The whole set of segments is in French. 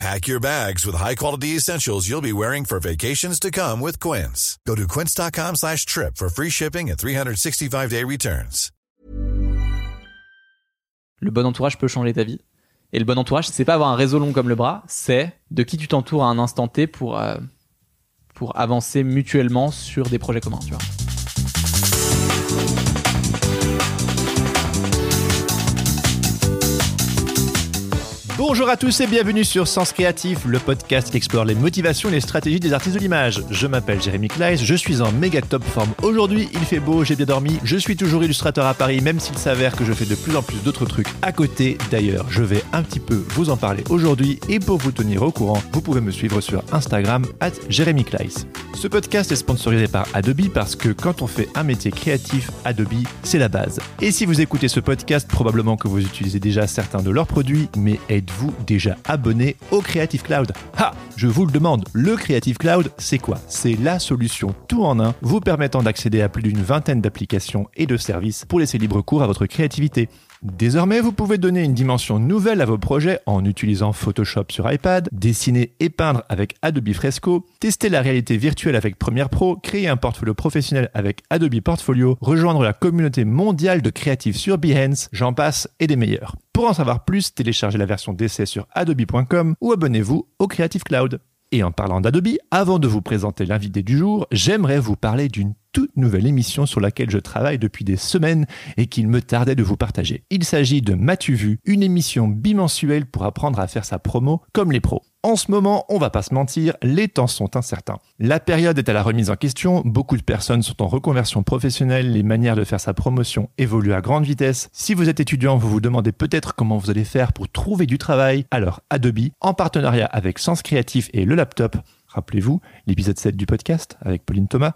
Pack your bags with high-quality essentials you'll be wearing for vacations to come with Quince. Go to quince.com slash trip for free shipping and 365-day returns. Le bon entourage peut changer ta vie. Et le bon entourage, c'est pas avoir un réseau long comme le bras, c'est de qui tu t'entoures à un instant T pour, euh, pour avancer mutuellement sur des projets communs, tu vois. Bonjour à tous et bienvenue sur Sens Créatif, le podcast qui explore les motivations et les stratégies des artistes de l'image. Je m'appelle Jérémy Kleiss, je suis en méga top forme. Aujourd'hui, il fait beau, j'ai bien dormi, je suis toujours illustrateur à Paris, même s'il s'avère que je fais de plus en plus d'autres trucs à côté. D'ailleurs, je vais un petit peu vous en parler aujourd'hui et pour vous tenir au courant, vous pouvez me suivre sur Instagram, at Jérémy Kleiss. Ce podcast est sponsorisé par Adobe parce que quand on fait un métier créatif, Adobe, c'est la base. Et si vous écoutez ce podcast, probablement que vous utilisez déjà certains de leurs produits, mais êtes-vous déjà abonné au Creative Cloud? Ha! Je vous le demande, le Creative Cloud, c'est quoi? C'est la solution tout en un vous permettant d'accéder à plus d'une vingtaine d'applications et de services pour laisser libre cours à votre créativité. Désormais, vous pouvez donner une dimension nouvelle à vos projets en utilisant Photoshop sur iPad, dessiner et peindre avec Adobe Fresco, tester la réalité virtuelle avec Premiere Pro, créer un portfolio professionnel avec Adobe Portfolio, rejoindre la communauté mondiale de créatifs sur Behance, j'en passe et des meilleurs. Pour en savoir plus, téléchargez la version d'essai sur adobe.com ou abonnez-vous au Creative Cloud. Et en parlant d'Adobe, avant de vous présenter l'invité du jour, j'aimerais vous parler d'une toute nouvelle émission sur laquelle je travaille depuis des semaines et qu'il me tardait de vous partager. Il s'agit de M'as-tu vu, une émission bimensuelle pour apprendre à faire sa promo comme les pros. En ce moment, on va pas se mentir, les temps sont incertains. La période est à la remise en question, beaucoup de personnes sont en reconversion professionnelle, les manières de faire sa promotion évoluent à grande vitesse. Si vous êtes étudiant, vous vous demandez peut-être comment vous allez faire pour trouver du travail, alors Adobe, en partenariat avec Sens Créatif et le laptop, rappelez-vous l'épisode 7 du podcast avec Pauline Thomas,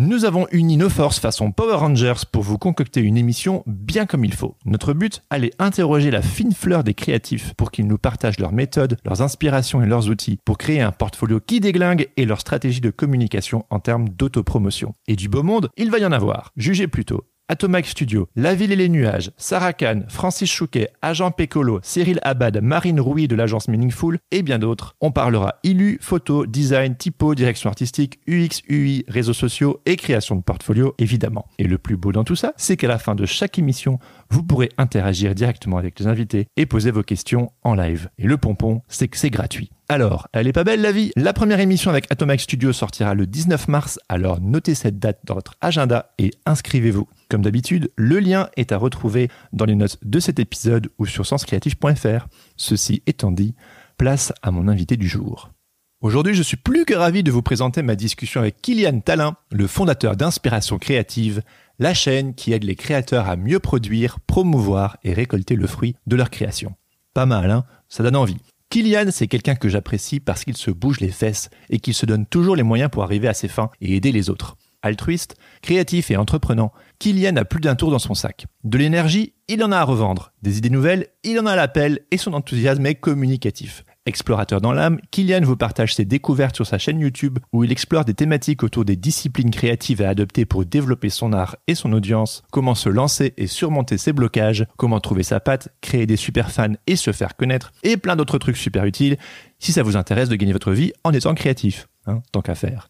nous avons uni nos forces façon Power Rangers pour vous concocter une émission bien comme il faut. Notre but, aller interroger la fine fleur des créatifs pour qu'ils nous partagent leurs méthodes, leurs inspirations et leurs outils pour créer un portfolio qui déglingue et leur stratégie de communication en termes d'autopromotion. Et du beau monde, il va y en avoir. Jugez plutôt. Atomac Studio, La Ville et les Nuages, Sarah Khan, Francis Chouquet, Agent Pécolo, Cyril Abad, Marine Rouy de l'agence Meaningful et bien d'autres. On parlera ILU, photo, design, typo, direction artistique, UX, UI, réseaux sociaux et création de portfolio évidemment. Et le plus beau dans tout ça, c'est qu'à la fin de chaque émission, vous pourrez interagir directement avec les invités et poser vos questions en live. Et le pompon, c'est que c'est gratuit. Alors, elle est pas belle la vie? La première émission avec Atomac Studio sortira le 19 mars, alors notez cette date dans votre agenda et inscrivez-vous. Comme d'habitude, le lien est à retrouver dans les notes de cet épisode ou sur senscreatif.fr. Ceci étant dit, place à mon invité du jour. Aujourd'hui, je suis plus que ravi de vous présenter ma discussion avec Kylian Talin, le fondateur d'Inspiration Créative, la chaîne qui aide les créateurs à mieux produire, promouvoir et récolter le fruit de leur création. Pas mal, hein? Ça donne envie. Kylian, c'est quelqu'un que j'apprécie parce qu'il se bouge les fesses et qu'il se donne toujours les moyens pour arriver à ses fins et aider les autres. Altruiste, créatif et entreprenant, Kylian a plus d'un tour dans son sac. De l'énergie, il en a à revendre. Des idées nouvelles, il en a à l'appel et son enthousiasme est communicatif. Explorateur dans l'âme, Kylian vous partage ses découvertes sur sa chaîne YouTube où il explore des thématiques autour des disciplines créatives à adopter pour développer son art et son audience, comment se lancer et surmonter ses blocages, comment trouver sa patte, créer des super fans et se faire connaître, et plein d'autres trucs super utiles si ça vous intéresse de gagner votre vie en étant créatif, hein, tant qu'à faire.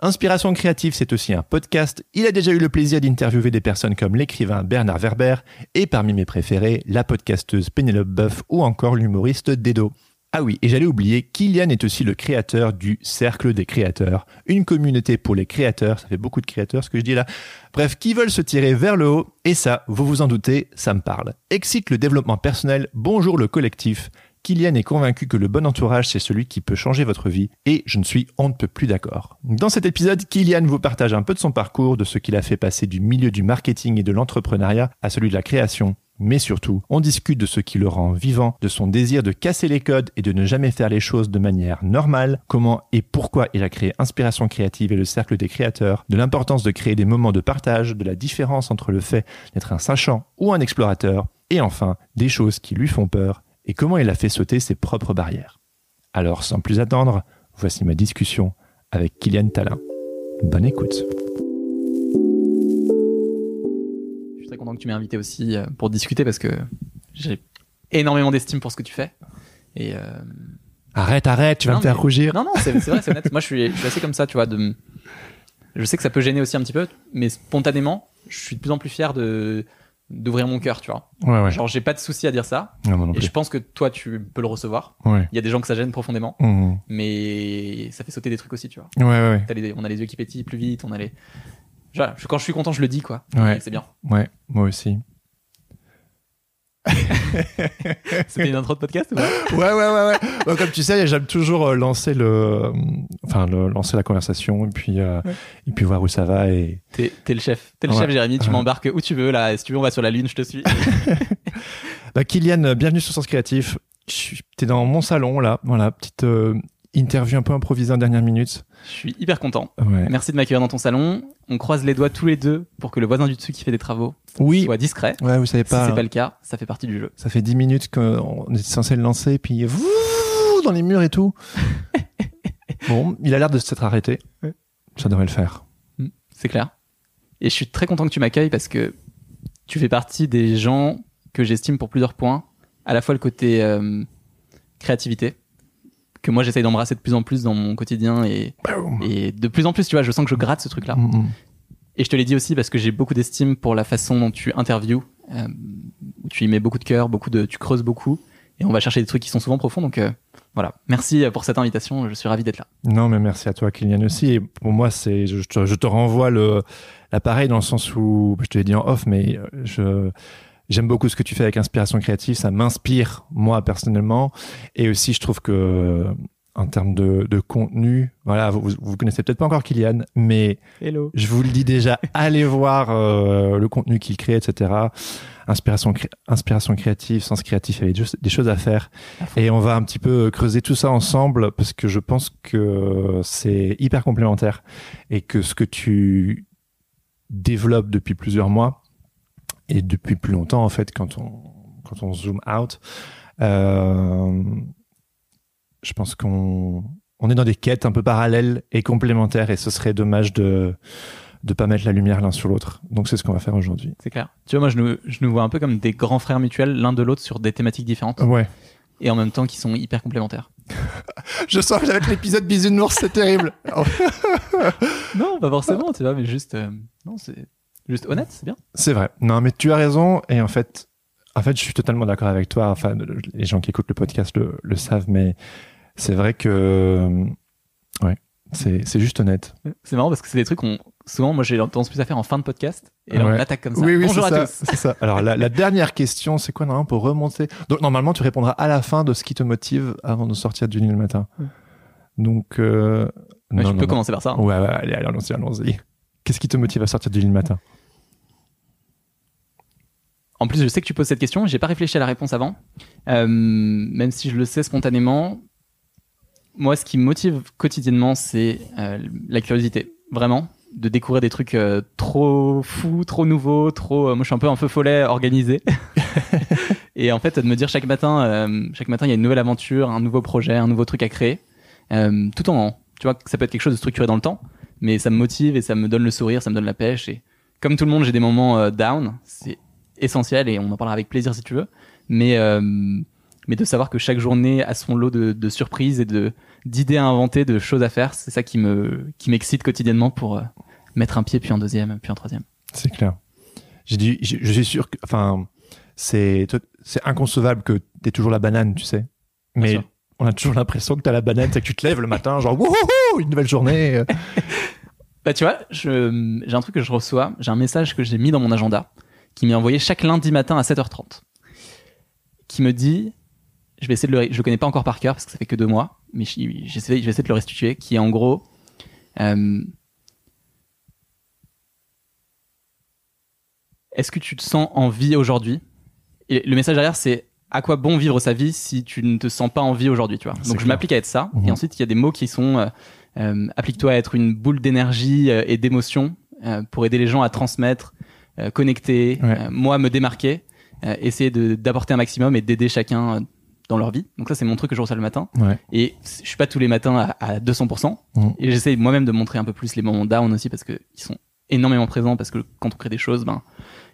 Inspiration créative, c'est aussi un podcast. Il a déjà eu le plaisir d'interviewer des personnes comme l'écrivain Bernard Werber et parmi mes préférés, la podcasteuse Pénélope Boeuf ou encore l'humoriste Dedo. Ah oui, et j'allais oublier, Kylian est aussi le créateur du Cercle des créateurs, une communauté pour les créateurs, ça fait beaucoup de créateurs ce que je dis là, bref, qui veulent se tirer vers le haut, et ça, vous vous en doutez, ça me parle. Excite le développement personnel, bonjour le collectif, Kylian est convaincu que le bon entourage, c'est celui qui peut changer votre vie, et je ne suis on ne peut plus d'accord. Dans cet épisode, Kylian vous partage un peu de son parcours, de ce qu'il a fait passer du milieu du marketing et de l'entrepreneuriat à celui de la création, Mais surtout, on discute de ce qui le rend vivant, de son désir de casser les codes et de ne jamais faire les choses de manière normale, comment et pourquoi il a créé Inspiration créative et le cercle des créateurs, de l'importance de créer des moments de partage, de la différence entre le fait d'être un sachant ou un explorateur, et enfin, des choses qui lui font peur et comment il a fait sauter ses propres barrières? Alors, sans plus attendre, voici ma discussion avec Kylian Talin. Bonne écoute. Je suis très content que tu m'aies invité aussi euh, pour discuter parce que j'ai énormément d'estime pour ce que tu fais. Et euh, Arrête, arrête, tu vas Non, me faire mais- rougir. non, non, c'est c'est vrai, c'est honnête. Moi, je suis, je suis assez comme ça, tu vois. De... Je sais que ça peut gêner aussi un petit peu, mais spontanément, je suis de plus en plus fier de d'ouvrir mon cœur, tu vois. Ouais, ouais. Genre, j'ai pas de souci à dire ça. Non, moi non Et je pense que toi, tu peux le recevoir. Ouais. Il y a des gens que ça gêne profondément, Mhm. mais ça fait sauter des trucs aussi, tu vois. Ouais, ouais, les- on a les yeux qui pétillent plus vite, on a les. Je- quand je suis content, je le dis, quoi. Ouais. C'est bien. Ouais, moi aussi. C'était une intro de podcast ou pas Ouais, ouais, ouais, ouais. Bon, comme tu sais, j'aime toujours euh, lancer le, enfin, le, lancer la conversation et puis, euh, Ouais. et puis voir où ça va et. T'es t'es le chef. T'es le Ouais. chef, Jérémy. Tu m'embarques où tu veux, là. Si tu veux, on va sur la lune, je te suis. Bah, Kylian, euh, bienvenue sur Sens Créatif. T'es dans mon salon là, voilà, petite euh, interview un peu improvisée en dernière minute. je suis hyper content. Ouais. Merci de m'accueillir dans ton salon. On croise les doigts tous les deux pour que le voisin du dessus qui fait des travaux Oui. soit discret. Ouais, vous savez Si pas. c'est pas le cas, ça fait partie du jeu. Ça fait 10 minutes qu'on est censé le lancer, puis dans les murs et tout. bon, il a l'air de s'être arrêté. Ouais. Ça devrait le faire. C'est clair. Et je suis très content que tu m'accueilles parce que tu fais partie des gens que j'estime pour plusieurs points. À la fois le côté euh, créativité, que moi j'essaye d'embrasser de plus en plus dans mon quotidien et, Boum. et de plus en plus, tu vois, je sens que je gratte ce truc-là. Mm, mm. Et je te l'ai dit aussi parce que j'ai beaucoup d'estime pour la façon dont tu interviews, euh, où tu y mets beaucoup de cœur, beaucoup de, tu creuses beaucoup, et on va chercher des trucs qui sont souvent profonds. Donc euh, voilà, merci pour cette invitation. Je suis ravi d'être là. Non, mais merci à toi, Kylian aussi. Et pour moi, c'est, je, te, je te renvoie le, l'appareil dans le sens où, je te l'ai dit en off, mais euh, je, j'aime beaucoup ce que tu fais avec Inspiration Créative. Ça m'inspire, moi, personnellement. Et aussi, je trouve que, en termes de, de contenu, voilà, vous, vous connaissez peut-être pas encore Kylian, mais Hello. je vous le dis déjà, allez voir euh, le contenu qu'il crée, etc. Inspiration, cré- inspiration créative, sens créatif, il y avait juste des choses à faire. À. Et on va un petit peu creuser tout ça ensemble parce que je pense que c'est hyper complémentaire et que ce que tu développes depuis plusieurs mois et depuis plus longtemps en fait quand on quand on zoom out, euh, je pense qu'on on est dans des quêtes un peu parallèles et complémentaires et ce serait dommage de de pas mettre la lumière l'un sur l'autre. Donc c'est ce qu'on va faire aujourd'hui. C'est clair. Tu vois, moi, je nous, je nous vois un peu comme des grands frères mutuels, l'un de l'autre, sur des thématiques différentes, Ouais. et en même temps qui sont hyper complémentaires. Je sens que j'avais l'épisode bisounours, c'est terrible. Non, pas forcément, tu vois, mais juste, euh, non, c'est juste honnête, c'est bien. C'est vrai. Non, mais tu as raison. Et en fait, en fait, je suis totalement d'accord avec toi. Enfin, les gens qui écoutent le podcast le, le savent, mais c'est vrai que, ouais, c'est, c'est juste honnête. C'est marrant parce que c'est des trucs qu'on, souvent, moi, j'ai tendance plus à faire en fin de podcast, et là, on attaque comme ça. Oui, oui, Bonjour c'est à ça. tous. C'est ça. Alors, la, la dernière question, c'est quoi normalement pour remonter? Donc, normalement, tu répondras à la fin de ce qui te motive avant de sortir du lit le matin. Donc, euh, Ouais, non, je non, peux non. commencer par ça. hein. Ouais, ouais, allez, allez, allons-y, allons-y. Qu'est-ce qui te motive à sortir du lit le matin? En plus, je sais que tu poses cette question, j'ai pas réfléchi à la réponse avant, Euh, même si je le sais spontanément. Moi, ce qui me motive quotidiennement, c'est euh, la curiosité, vraiment, de découvrir des trucs euh, trop fous, trop nouveaux, trop. euh, moi, je suis un peu un feu follet organisé, et en fait, de me dire chaque matin, euh, chaque matin, il y a une nouvelle aventure, un nouveau projet, un nouveau truc à créer, euh, tout en, tu vois, ça peut être quelque chose de structuré dans le temps, mais ça me motive et ça me donne le sourire, ça me donne la pêche, et comme tout le monde, j'ai des moments down, c'est essentiel et on en parlera avec plaisir si tu veux. Mais, euh, mais de savoir que chaque journée a son lot de, de surprises et de d'idées à inventer, de choses à faire, c'est ça qui me qui m'excite quotidiennement pour euh, mettre un pied puis un deuxième puis un troisième. C'est clair. J'ai dit, je, je suis sûr que, enfin, c'est, c'est inconcevable que t'aies toujours la banane, tu sais. Mais on a toujours l'impression que t'as la banane, c'est que tu te lèves le matin, genre, wouhou, une nouvelle journée. Bah tu vois, j'ai un truc que je reçois, j'ai un message que j'ai mis dans mon agenda qui m'est envoyé chaque lundi matin à 7h30 qui me dit je vais essayer de le je le connais pas encore par cœur parce que ça fait que deux mois mais je vais essayer de le restituer qui est en gros euh, est-ce que tu te sens en vie aujourd'hui? Et le message derrière, c'est à quoi bon vivre sa vie si tu ne te sens pas en vie aujourd'hui, tu vois? Donc je m'applique à être ça. Mhm. Et ensuite, il y a des mots qui sont euh, euh, applique-toi à être une boule d'énergie et d'émotion pour aider les gens à transmettre, connecter, Ouais. euh, moi me démarquer, euh, essayer de- d'apporter un maximum et d'aider chacun euh, dans leur vie. Donc ça, c'est mon truc que je reçois le matin. Ouais. Et je suis pas tous les matins à, à 200%. Mhm. Et j'essaie moi-même de montrer un peu plus les moments down aussi parce que ils sont énormément présents parce que quand on crée des choses, ben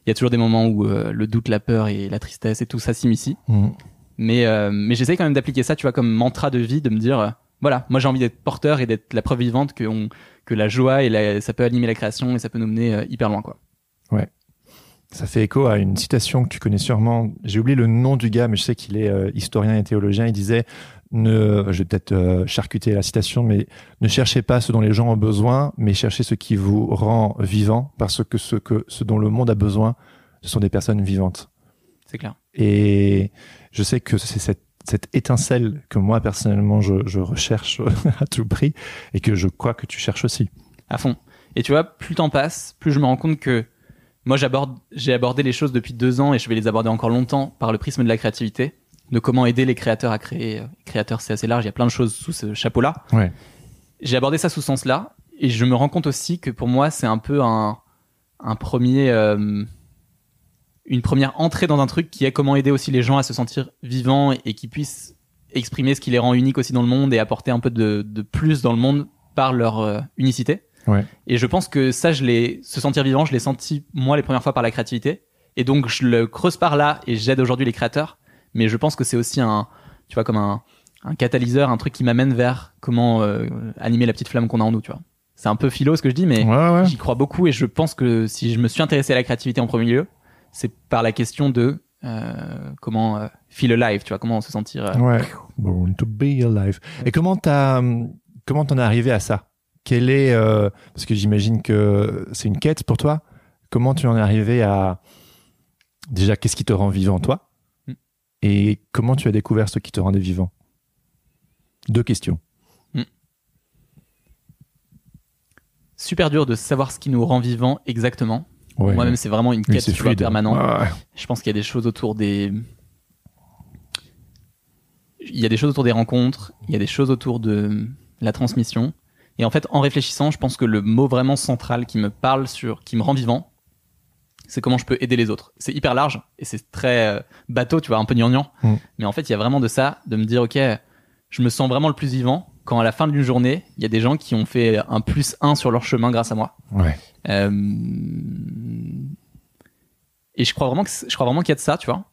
il y a toujours des moments où euh, le doute, la peur et la tristesse et tout ça s'immiscent. Mhm. Mais euh, mais j'essaie quand même d'appliquer ça, tu vois, comme mantra de vie, de me dire euh, voilà, moi j'ai envie d'être porteur et d'être la preuve vivante que on, que la joie et la, ça peut animer la création et ça peut nous mener euh, hyper loin quoi. Ça fait écho à une citation que tu connais sûrement. J'ai oublié le nom du gars, mais je sais qu'il est euh, historien et théologien. Il disait, ne, je vais peut-être euh, charcuter la citation, mais ne cherchez pas ce dont les gens ont besoin, mais cherchez ce qui vous rend vivant, parce que ce que ce dont le monde a besoin, ce sont des personnes vivantes. C'est clair. Et je sais que c'est cette, cette étincelle que moi personnellement je, je recherche à tout prix et que je crois que tu cherches aussi. à fond. Et tu vois, plus le temps passe, plus je me rends compte que moi j'aborde, j'ai abordé les choses depuis deux ans et je vais les aborder encore longtemps par le prisme de la créativité, de comment aider les créateurs à créer. Euh, Créateurs, c'est assez large, il y a plein de choses sous ce chapeau-là. Ouais. J'ai abordé ça sous ce sens-là et je me rends compte aussi que pour moi c'est un peu un, un premier, euh, une première entrée dans un truc qui est comment aider aussi les gens à se sentir vivants et qui puissent exprimer ce qui les rend uniques aussi dans le monde et apporter un peu de, de plus dans le monde par leur euh, unicité. Ouais. Et je pense que ça, je l'ai, se sentir vivant, je l'ai senti moi les premières fois par la créativité. Et donc je le creuse par là et j'aide aujourd'hui les créateurs. Mais je pense que c'est aussi un, tu vois, comme un, un catalyseur, un truc qui m'amène vers comment euh, animer la petite flamme qu'on a en nous, tu vois. C'est un peu philo ce que je dis, mais Ouais, ouais. j'y crois beaucoup et je pense que si je me suis intéressé à la créativité en premier lieu, c'est par la question de euh, comment euh, feel alive, tu vois, comment se sentir. euh, Ouais. Born to be alive. Et comment t'as, comment t'en es arrivé à ça? Quel est, euh, parce que j'imagine que c'est une quête pour toi. Comment tu en es arrivé à, déjà, qu'est-ce qui te rend vivant toi? Mm. Et comment tu as découvert ce qui te rendait vivant? Deux questions. super dur de savoir ce qui nous rend vivant exactement. Ouais. Moi-même, c'est vraiment une quête vois, fluide. permanente. Ouais. Je pense qu'il y a des choses autour des. Il y a des choses autour des rencontres, il y a des choses autour de la transmission. Et en fait, en réfléchissant, je pense que le mot vraiment central qui me parle sur, qui me rend vivant, c'est comment je peux aider les autres. C'est hyper large et c'est très euh, bateau, tu vois, un peu gnangnan. Mm. Mais en fait, il y a vraiment de ça, de me dire, ok, je me sens vraiment le plus vivant quand à la fin d'une journée, il y a des gens qui ont fait un plus un sur leur chemin grâce à moi. Ouais. Euh, Et je crois vraiment que je crois vraiment qu'il y a de ça, tu vois.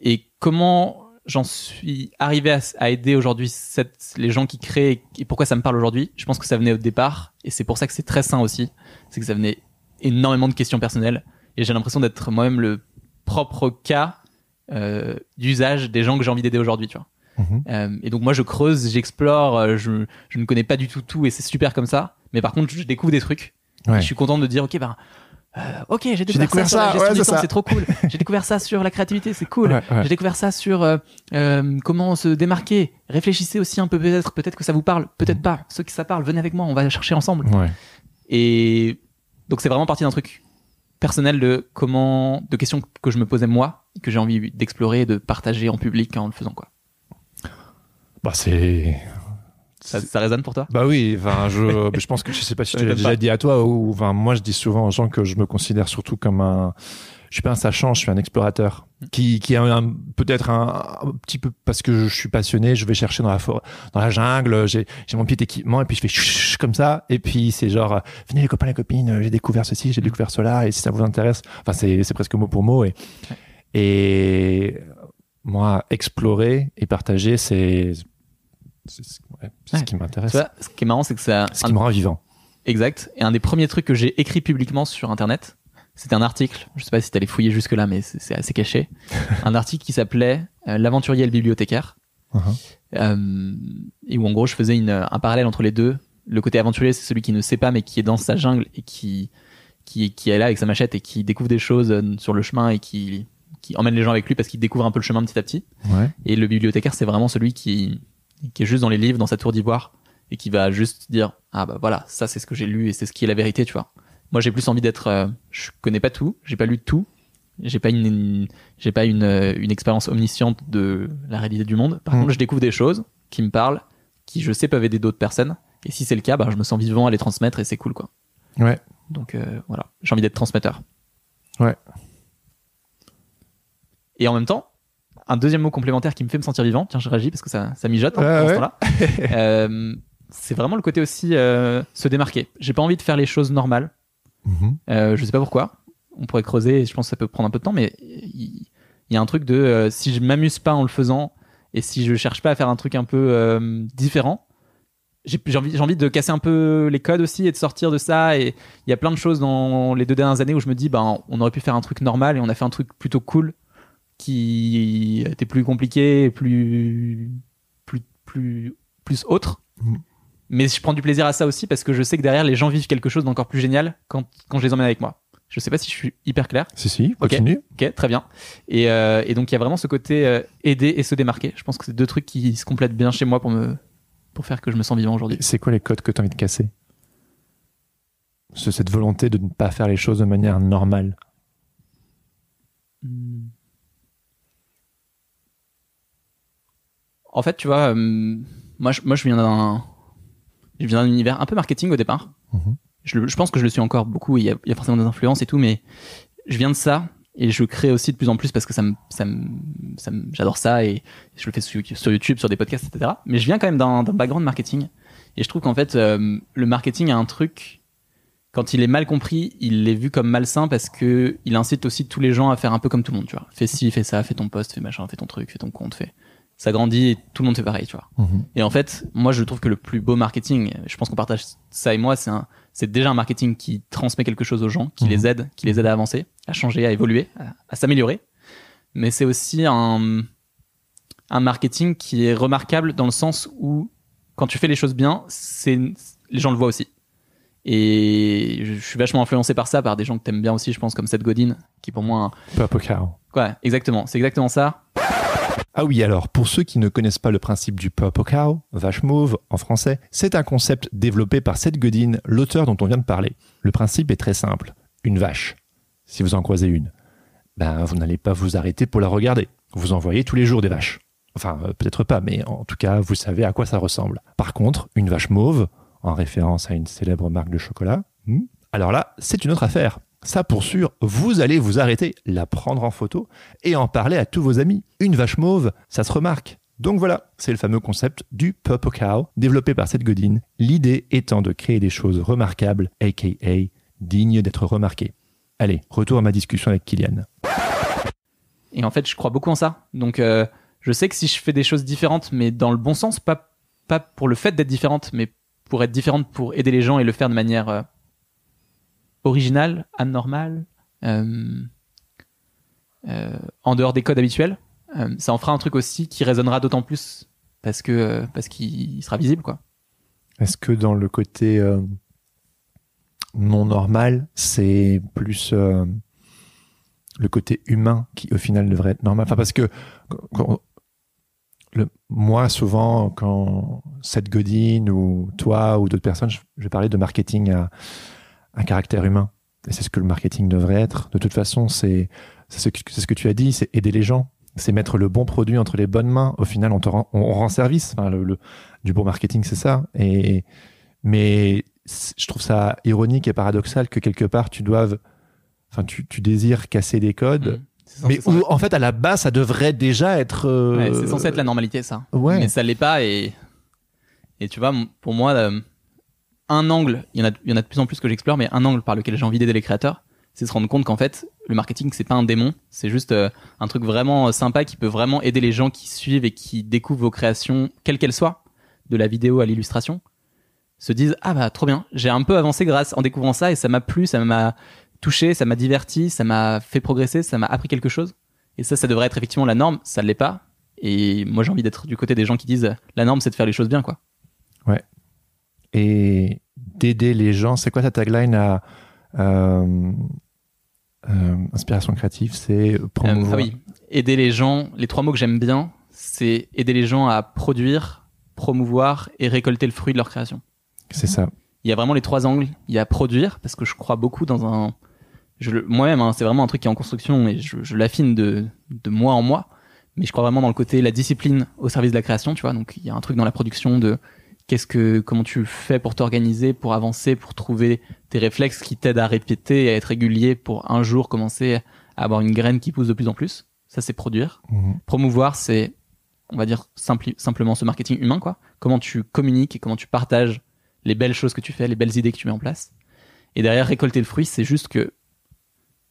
Et comment j'en suis arrivé à, à aider aujourd'hui les gens qui créent et pourquoi ça me parle aujourd'hui. Je pense que ça venait au départ et c'est pour ça que c'est très sain aussi. C'est que ça venait énormément de questions personnelles et j'ai l'impression d'être moi-même le propre cas euh, d'usage des gens que j'ai envie d'aider aujourd'hui, tu vois. Mhm. Euh, et donc moi je creuse, j'explore, euh, je, je ne connais pas du tout tout et c'est super comme ça. Mais par contre je découvre des trucs. Ouais. Et je suis content de dire ok ben euh, ok j'ai découvert, découvert ça, ouais, c'est trop cool. j'ai découvert ça sur la créativité, c'est cool. Ouais, ouais. J'ai découvert ça sur euh, euh, comment se démarquer. Réfléchissez aussi un peu peut-être, peut-être que ça vous parle, peut-être pas. Ceux qui ça parle, venez avec moi, on va chercher ensemble. Et donc c'est vraiment parti d'un truc personnel de comment, de questions que je me posais moi, que j'ai envie d'explorer et de partager en public en le faisant quoi. Bah, c'est. Ça, ça résonne pour toi? Bah oui, enfin, je, je pense que je sais pas si tu l'as déjà pas. dit à toi ou, enfin, moi je dis souvent aux gens que je me considère surtout comme un, je suis pas un sachant, je suis un explorateur qui, qui a peut-être un, un petit peu parce que je suis passionné, je vais chercher dans la forêt, dans la jungle, j'ai, j'ai mon petit équipement et puis je fais chut comme ça et puis c'est genre, euh, venez les copains, les copines, j'ai découvert ceci, j'ai découvert cela et si ça vous intéresse, enfin c'est, c'est presque mot pour mot et, et moi explorer et partager c'est, c'est, ce- ouais, qui m'intéresse, Tu vois, ce qui est marrant, c'est que ça. ce qui me rend vivant. Exact. Et un des premiers trucs que j'ai écrit publiquement sur Internet, c'était un article. Je sais pas si t'allais fouiller jusque là, mais c'est assez caché. un article qui s'appelait euh, L'aventurier et le bibliothécaire. Mhm. Euh, et où en gros je faisais une, un parallèle entre les deux. Le côté aventurier, c'est celui qui ne sait pas, mais qui est dans sa jungle et qui, qui, qui est là avec sa machette et qui découvre des choses euh, sur le chemin et qui, qui emmène les gens avec lui parce qu'il découvre un peu le chemin petit à petit. Ouais. Et le bibliothécaire, c'est vraiment celui qui, qui est juste dans les livres, dans sa tour d'ivoire, et qui va juste dire ah bah voilà, ça c'est ce que j'ai lu et c'est ce qui est la vérité, tu vois. Moi, j'ai plus envie d'être, euh, je connais pas tout, j'ai pas lu tout, J'ai pas une, une- j'ai pas une, euh, une expérience omnisciente de la réalité du monde. Par Mm. contre, je découvre des choses qui me parlent, qui je sais peuvent aider d'autres personnes. Et si c'est le cas, bah, je me sens vivant à les transmettre et c'est cool, quoi. Ouais. Donc euh, voilà, j'ai envie d'être transmetteur. Ouais. Et en même temps, un deuxième mot complémentaire qui me fait me sentir vivant, tiens, je réagis parce que ça, ça mijote hein, Ouais, ce. Euh, c'est vraiment le côté aussi euh, se démarquer. J'ai pas envie de faire les choses normales. Mhm. Euh, je sais pas pourquoi. On pourrait creuser, et je pense que ça peut prendre un peu de temps, mais il y, a un truc de euh, si je m'amuse pas en le faisant et si je cherche pas à faire un truc un peu différent, j'ai envie, envie de casser un peu les codes aussi et de sortir de ça. Et il y a plein de choses dans les deux dernières années où je me dis, ben, on aurait pu faire un truc normal et on a fait un truc plutôt cool qui était plus compliqué, plus, plus, plus, plus autre. Mhm. Mais je prends du plaisir à ça aussi parce que je sais que derrière, les gens vivent quelque chose d'encore plus génial quand, quand je les emmène avec moi. Je sais pas si je suis hyper clair. Si, si, continue. Ok, très bien. Et, euh, et donc il y a vraiment ce côté euh, aider et se démarquer. Je pense que c'est deux trucs qui se complètent bien chez moi pour me pour faire que je me sens vivant aujourd'hui. C'est quoi les codes que tu as envie de casser? Ce- Cette volonté de ne pas faire les choses de manière normale? Hmm. En fait, tu vois, euh, moi, je, moi, je viens d'un, je viens d'un univers un peu marketing au départ. Mhm. Je, je pense que je le suis encore beaucoup. Il y, a, il y a forcément des influences et tout, mais je viens de ça et je crée aussi de plus en plus parce que ça me, ça me, ça me- j'adore ça et je le fais sur, sur YouTube, sur des podcasts, etc. Mais je viens quand même d'un, d'un background marketing et je trouve qu'en fait, euh, le marketing a un truc. Quand il est mal compris, il est vu comme malsain parce que il incite aussi tous les gens à faire un peu comme tout le monde, tu vois. Fais ci, fais ça, fais ton post, fais machin, fais ton truc, fais ton compte, fais. Ça grandit et tout le monde fait pareil, tu vois. Mhm. Et en fait, moi, je trouve que le plus beau marketing, je pense qu'on partage ça et moi, c'est un, c'est déjà un marketing qui transmet quelque chose aux gens, qui Mhm. les aide, qui les aide à avancer, à changer, à évoluer, à, à s'améliorer. Mais c'est aussi un, un marketing qui est remarquable dans le sens où, quand tu fais les choses bien, c'est, les gens le voient aussi. Et je suis vachement influencé par ça, par des gens que t'aimes bien aussi, je pense, comme Seth Godin, qui pour moi, Purple Cow. quoi, exactement, c'est exactement ça. Ah oui, alors, pour ceux qui ne connaissent pas le principe du Purple vache mauve en français, c'est un concept développé par Seth Godin, l'auteur dont on vient de parler. Le principe est très simple. Une vache. Si vous en croisez une, ben, vous n'allez pas vous arrêter pour la regarder. Vous en voyez tous les jours des vaches. Enfin, euh, peut-être pas, mais en tout cas, vous savez à quoi ça ressemble. Par contre, une vache mauve, en référence à une célèbre marque de chocolat, hmm, alors là, c'est une autre affaire. Ça, pour sûr, vous allez vous arrêter, la prendre en photo et en parler à tous vos amis. Une vache mauve, ça se remarque. Donc voilà, c'est le fameux concept du Purple Cow, développé par Seth Godin, l'idée étant de créer des choses remarquables, aka dignes d'être remarquées. Allez, retour à ma discussion avec Kylian. Et en fait, je crois beaucoup en ça. Donc, euh, je sais que si je fais des choses différentes, mais dans le bon sens, pas, pour le fait d'être différente, mais pour être différente, pour aider les gens et le faire de manière euh, originale, anormale, euh, euh, en dehors des codes habituels, euh, ça en fera un truc aussi qui résonnera d'autant plus parce que parce qu'il sera visible, quoi. Est-ce que dans le côté non normal, c'est plus le côté humain qui au final devrait être normal? Enfin, parce que moi, souvent, quand Seth Godin ou toi ou d'autres personnes, je, je vais parler de marketing à, à caractère humain. Et c'est ce que le marketing devrait être. De toute façon, c'est c'est ce, que- ce que tu as dit, c'est aider les gens. C'est mettre le bon produit entre les bonnes mains. Au final, on, te rend, on, on rend service. Enfin, le, le- du bon marketing, c'est ça. Et, mais je trouve ça ironique et paradoxal que quelque part, tu doives, enfin, tu, tu désires casser des codes. Mm. C'est Mais où, en fait, à la base, ça devrait déjà être. euh, Ouais, c'est censé être la normalité, ça. Ouais. Mais ça l'est pas et et tu vois, pour moi, euh, un angle, il y en a, de plus en plus que j'explore, mais un angle par lequel j'ai envie d'aider les créateurs, c'est se rendre compte qu'en fait, le marketing c'est pas un démon, c'est juste euh, un truc vraiment euh, sympa qui peut vraiment aider les gens qui suivent et qui découvrent vos créations, quelles qu'elles soient, de la vidéo à l'illustration, se disent ah bah trop bien, j'ai un peu avancé grâce en découvrant ça et ça m'a plu, ça m'a touché, ça m'a diverti, ça m'a fait progresser, ça m'a appris quelque chose. Et ça, ça devrait être effectivement la norme, ça ne l'est pas. Et moi, j'ai envie d'être du côté des gens qui disent la norme, c'est de faire les choses bien, quoi. Et d'aider les gens. C'est quoi ta tagline à euh, euh, inspiration créative? C'est Euh, promouvoir. ah oui, aider les gens. Les trois mots que j'aime bien, c'est aider les gens à produire, promouvoir et récolter le fruit de leur création. C'est ça. Il y a vraiment les trois angles. Il y a produire, parce que je crois beaucoup dans un, moi-même, hein, c'est vraiment un truc qui est en construction et je, je l'affine de, de mois en mois. Mais je crois vraiment dans le côté la discipline au service de la création, tu vois. Donc il y a un truc dans la production de qu'est-ce que comment tu fais pour t'organiser, pour avancer, pour trouver tes réflexes qui t'aident à répéter et à être régulier pour un jour commencer à avoir une graine qui pousse de plus en plus? Ça c'est produire. Mhm. Promouvoir c'est on va dire simpli- simplement ce marketing humain quoi. Comment tu communiques et comment tu partages les belles choses que tu fais, les belles idées que tu mets en place. Et derrière récolter le fruit, c'est juste que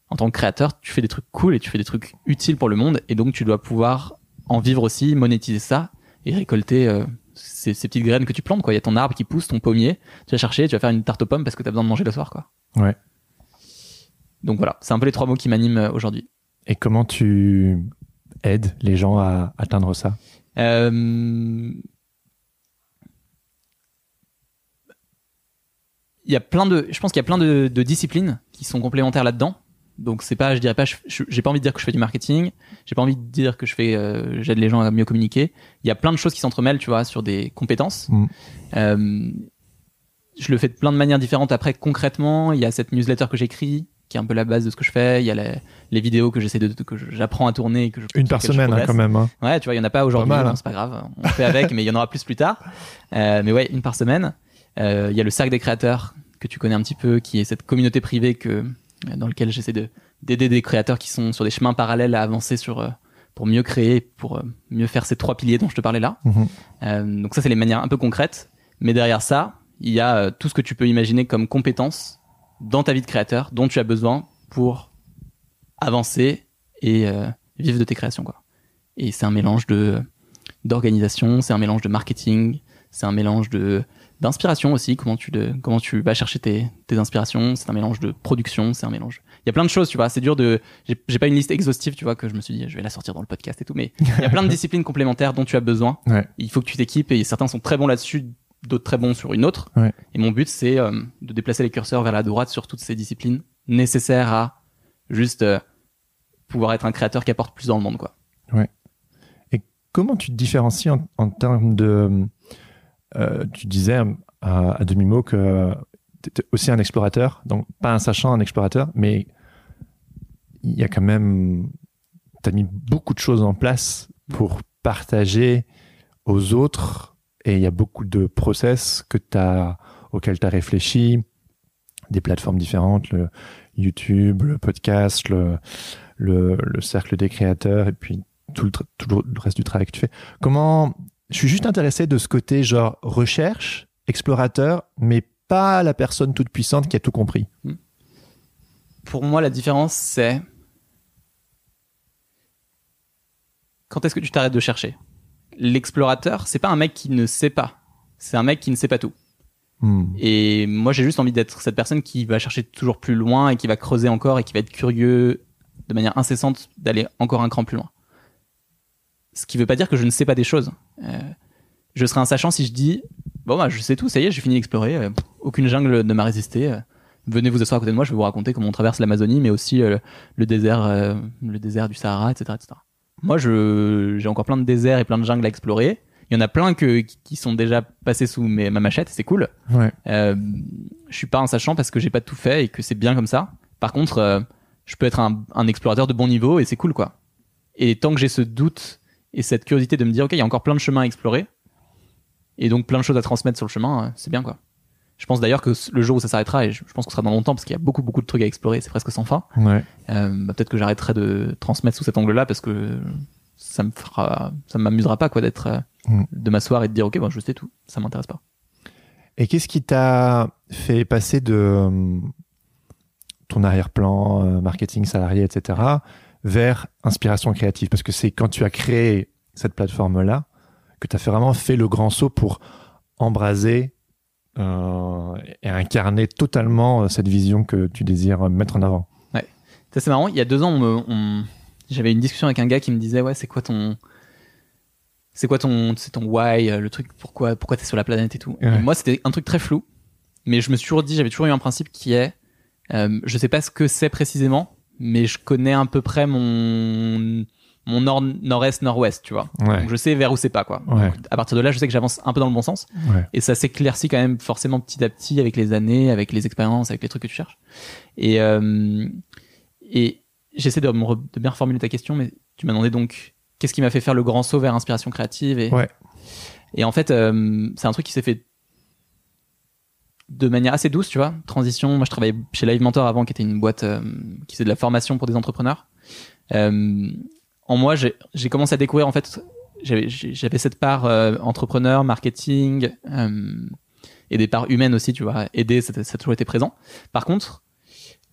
en tant que créateur, tu fais des trucs cool et tu fais des trucs utiles pour le monde et donc tu dois pouvoir en vivre aussi, monétiser ça et récolter euh, ces, ces petites graines que tu plantes quoi. Il y a ton arbre qui pousse, ton pommier, tu vas chercher, tu vas faire une tarte aux pommes parce que tu as besoin de manger le soir quoi. Ouais. Donc voilà, c'est un peu les trois mots qui m'animent euh, aujourd'hui. Et comment tu aides les gens à atteindre ça? Euh, Il y a plein de, je pense qu'il y a plein de, de disciplines qui sont complémentaires là-dedans. Donc c'est pas, je dirais pas, j'ai pas envie de dire que je fais du marketing, j'ai pas envie de dire que je fais, euh, j'aide les gens à mieux communiquer. Il y a plein de choses qui s'entremêlent, tu vois, sur des compétences. Mm. Euh, je le fais de plein de manières différentes. Après, concrètement, il y a cette newsletter que j'écris, qui est un peu la base de ce que je fais. Il y a les, les vidéos que j'essaie de, que j'apprends à tourner, et que je, Une par semaine hein, quand même. hein. Ouais, tu vois, il y en a pas aujourd'hui, bon, hein. c'est pas grave, on fait avec, mais il y en aura plus plus tard. Euh, mais ouais, une par semaine. Euh, Il y a le sac des créateurs que tu connais un petit peu, qui est cette communauté privée que dans lequel j'essaie de d'aider des créateurs qui sont sur des chemins parallèles à avancer sur euh, pour mieux créer, pour euh, mieux faire ces trois piliers dont je te parlais là. Mhm. Euh, donc ça, c'est les manières un peu concrètes. Mais derrière ça, il y a tout ce que tu peux imaginer comme compétences dans ta vie de créateur dont tu as besoin pour avancer et euh, vivre de tes créations. Quoi. Et c'est un mélange de d'organisation, c'est un mélange de marketing, c'est un mélange de d'inspiration aussi. Comment tu de, comment tu vas chercher tes, tes inspirations. C'est un mélange de production. C'est un mélange. Il y a plein de choses, tu vois. C'est dur de. J'ai pas une liste exhaustive, tu vois, que je me suis dit je vais la sortir dans le podcast et tout. Mais il y a plein de disciplines complémentaires dont tu as besoin. Ouais. Il faut que tu t'équipes et certains sont très bons là-dessus, d'autres très bons sur une autre. Ouais. Et mon but, c'est euh, de déplacer les curseurs vers la droite sur toutes ces disciplines nécessaires à juste euh, pouvoir être un créateur qui apporte plus dans le monde, quoi. Comment tu te différencies en, en termes de. Euh, tu disais à, demi-mot que tu étais aussi un explorateur, donc pas un sachant, un explorateur, mais il y a quand même. Tu as mis beaucoup de choses en place pour partager aux autres et il y a beaucoup de process que as, auxquels tu as réfléchi, des plateformes différentes, le YouTube, le podcast, le, le, le cercle des créateurs et puis tout le, tout le reste du travail que tu fais. Comment Je suis juste intéressé de ce côté genre recherche, explorateur, mais pas la personne toute puissante qui a tout compris. Pour moi, la différence, c'est quand est-ce que tu t'arrêtes de chercher? L'explorateur, c'est pas un mec qui ne sait pas, c'est un mec qui ne sait pas tout. Hmm. Et moi, j'ai juste envie d'être cette personne qui va chercher toujours plus loin et qui va creuser encore et qui va être curieux de manière incessante d'aller encore un cran plus loin. Ce qui veut pas dire que je ne sais pas des choses. Euh, je serai un sachant si je dis bon bah je sais tout, ça y est, j'ai fini d'explorer, euh, aucune jungle ne m'a résisté. euh, venez vous asseoir à côté de moi, je vais vous raconter comment on traverse l'Amazonie, mais aussi le désert, le désert du Sahara, etc., etc. Moi, je j'ai encore plein de déserts et plein de jungles à explorer. Il y en a plein que, qui sont déjà passés sous mes, ma machette, c'est cool. Ouais. Je suis pas un sachant parce que j'ai pas tout fait et que c'est bien comme ça. Par contre, je peux être un, un explorateur de bon niveau et c'est cool quoi. Et tant que j'ai ce doute et cette curiosité de me dire ok, il y a encore plein de chemins à explorer et donc plein de choses à transmettre sur le chemin, euh, c'est bien quoi. Je pense d'ailleurs que le jour où ça s'arrêtera, et je, pense qu'on sera dans longtemps parce qu'il y a beaucoup beaucoup de trucs à explorer, c'est presque sans fin. Ouais. Euh, bah, peut-être que j'arrêterai de transmettre sous cet angle-là parce que ça me fera, ça m'amusera pas quoi d'être, euh, Mm. de m'asseoir et de dire ok, bon, je sais tout, ça m'intéresse pas. Et qu'est-ce qui t'a fait passer de ton arrière-plan, marketing salarié, etc., vers inspiration créative Parce que c'est quand tu as créé cette plateforme-là que tu as fait vraiment fait le grand saut pour embraser euh, et incarner totalement euh, cette vision que tu désires mettre en avant. Ça, c'est marrant. Il y a deux ans, on me- on- j'avais une discussion avec un gars qui me disait ouais, c'est quoi ton, c'est quoi ton, c'est ton why, euh, le truc, pourquoi, pourquoi t'es sur la planète et tout. Ouais. Et moi, c'était un truc très flou, mais je me suis toujours dit, j'avais toujours eu un principe qui est, euh, je sais pas ce que c'est précisément, mais je connais à peu près mon, mon nord, nord-est, nord-ouest, tu vois. Ouais. Donc je sais vers où c'est pas quoi. Ouais. Donc, à partir de là, je sais que j'avance un peu dans le bon sens. Ouais. Et ça s'éclaircit quand même forcément petit à petit avec les années, avec les expériences, avec les trucs que tu cherches. Et, euh, Et j'essaie de, me re- de bien reformuler ta question, mais tu m'as demandé donc qu'est-ce qui m'a fait faire le grand saut vers inspiration créative et, et en fait, euh, c'est un truc qui s'est fait de manière assez douce, tu vois. Transition. Moi, je travaillais chez Live Mentor avant, qui était une boîte euh, qui faisait de la formation pour des entrepreneurs. Euh, en moi, j'ai commencé à découvrir en fait, j'avais cette part euh, entrepreneur, marketing et des parts humaines aussi, tu vois. Aider, ça, ça a toujours été présent. Par contre,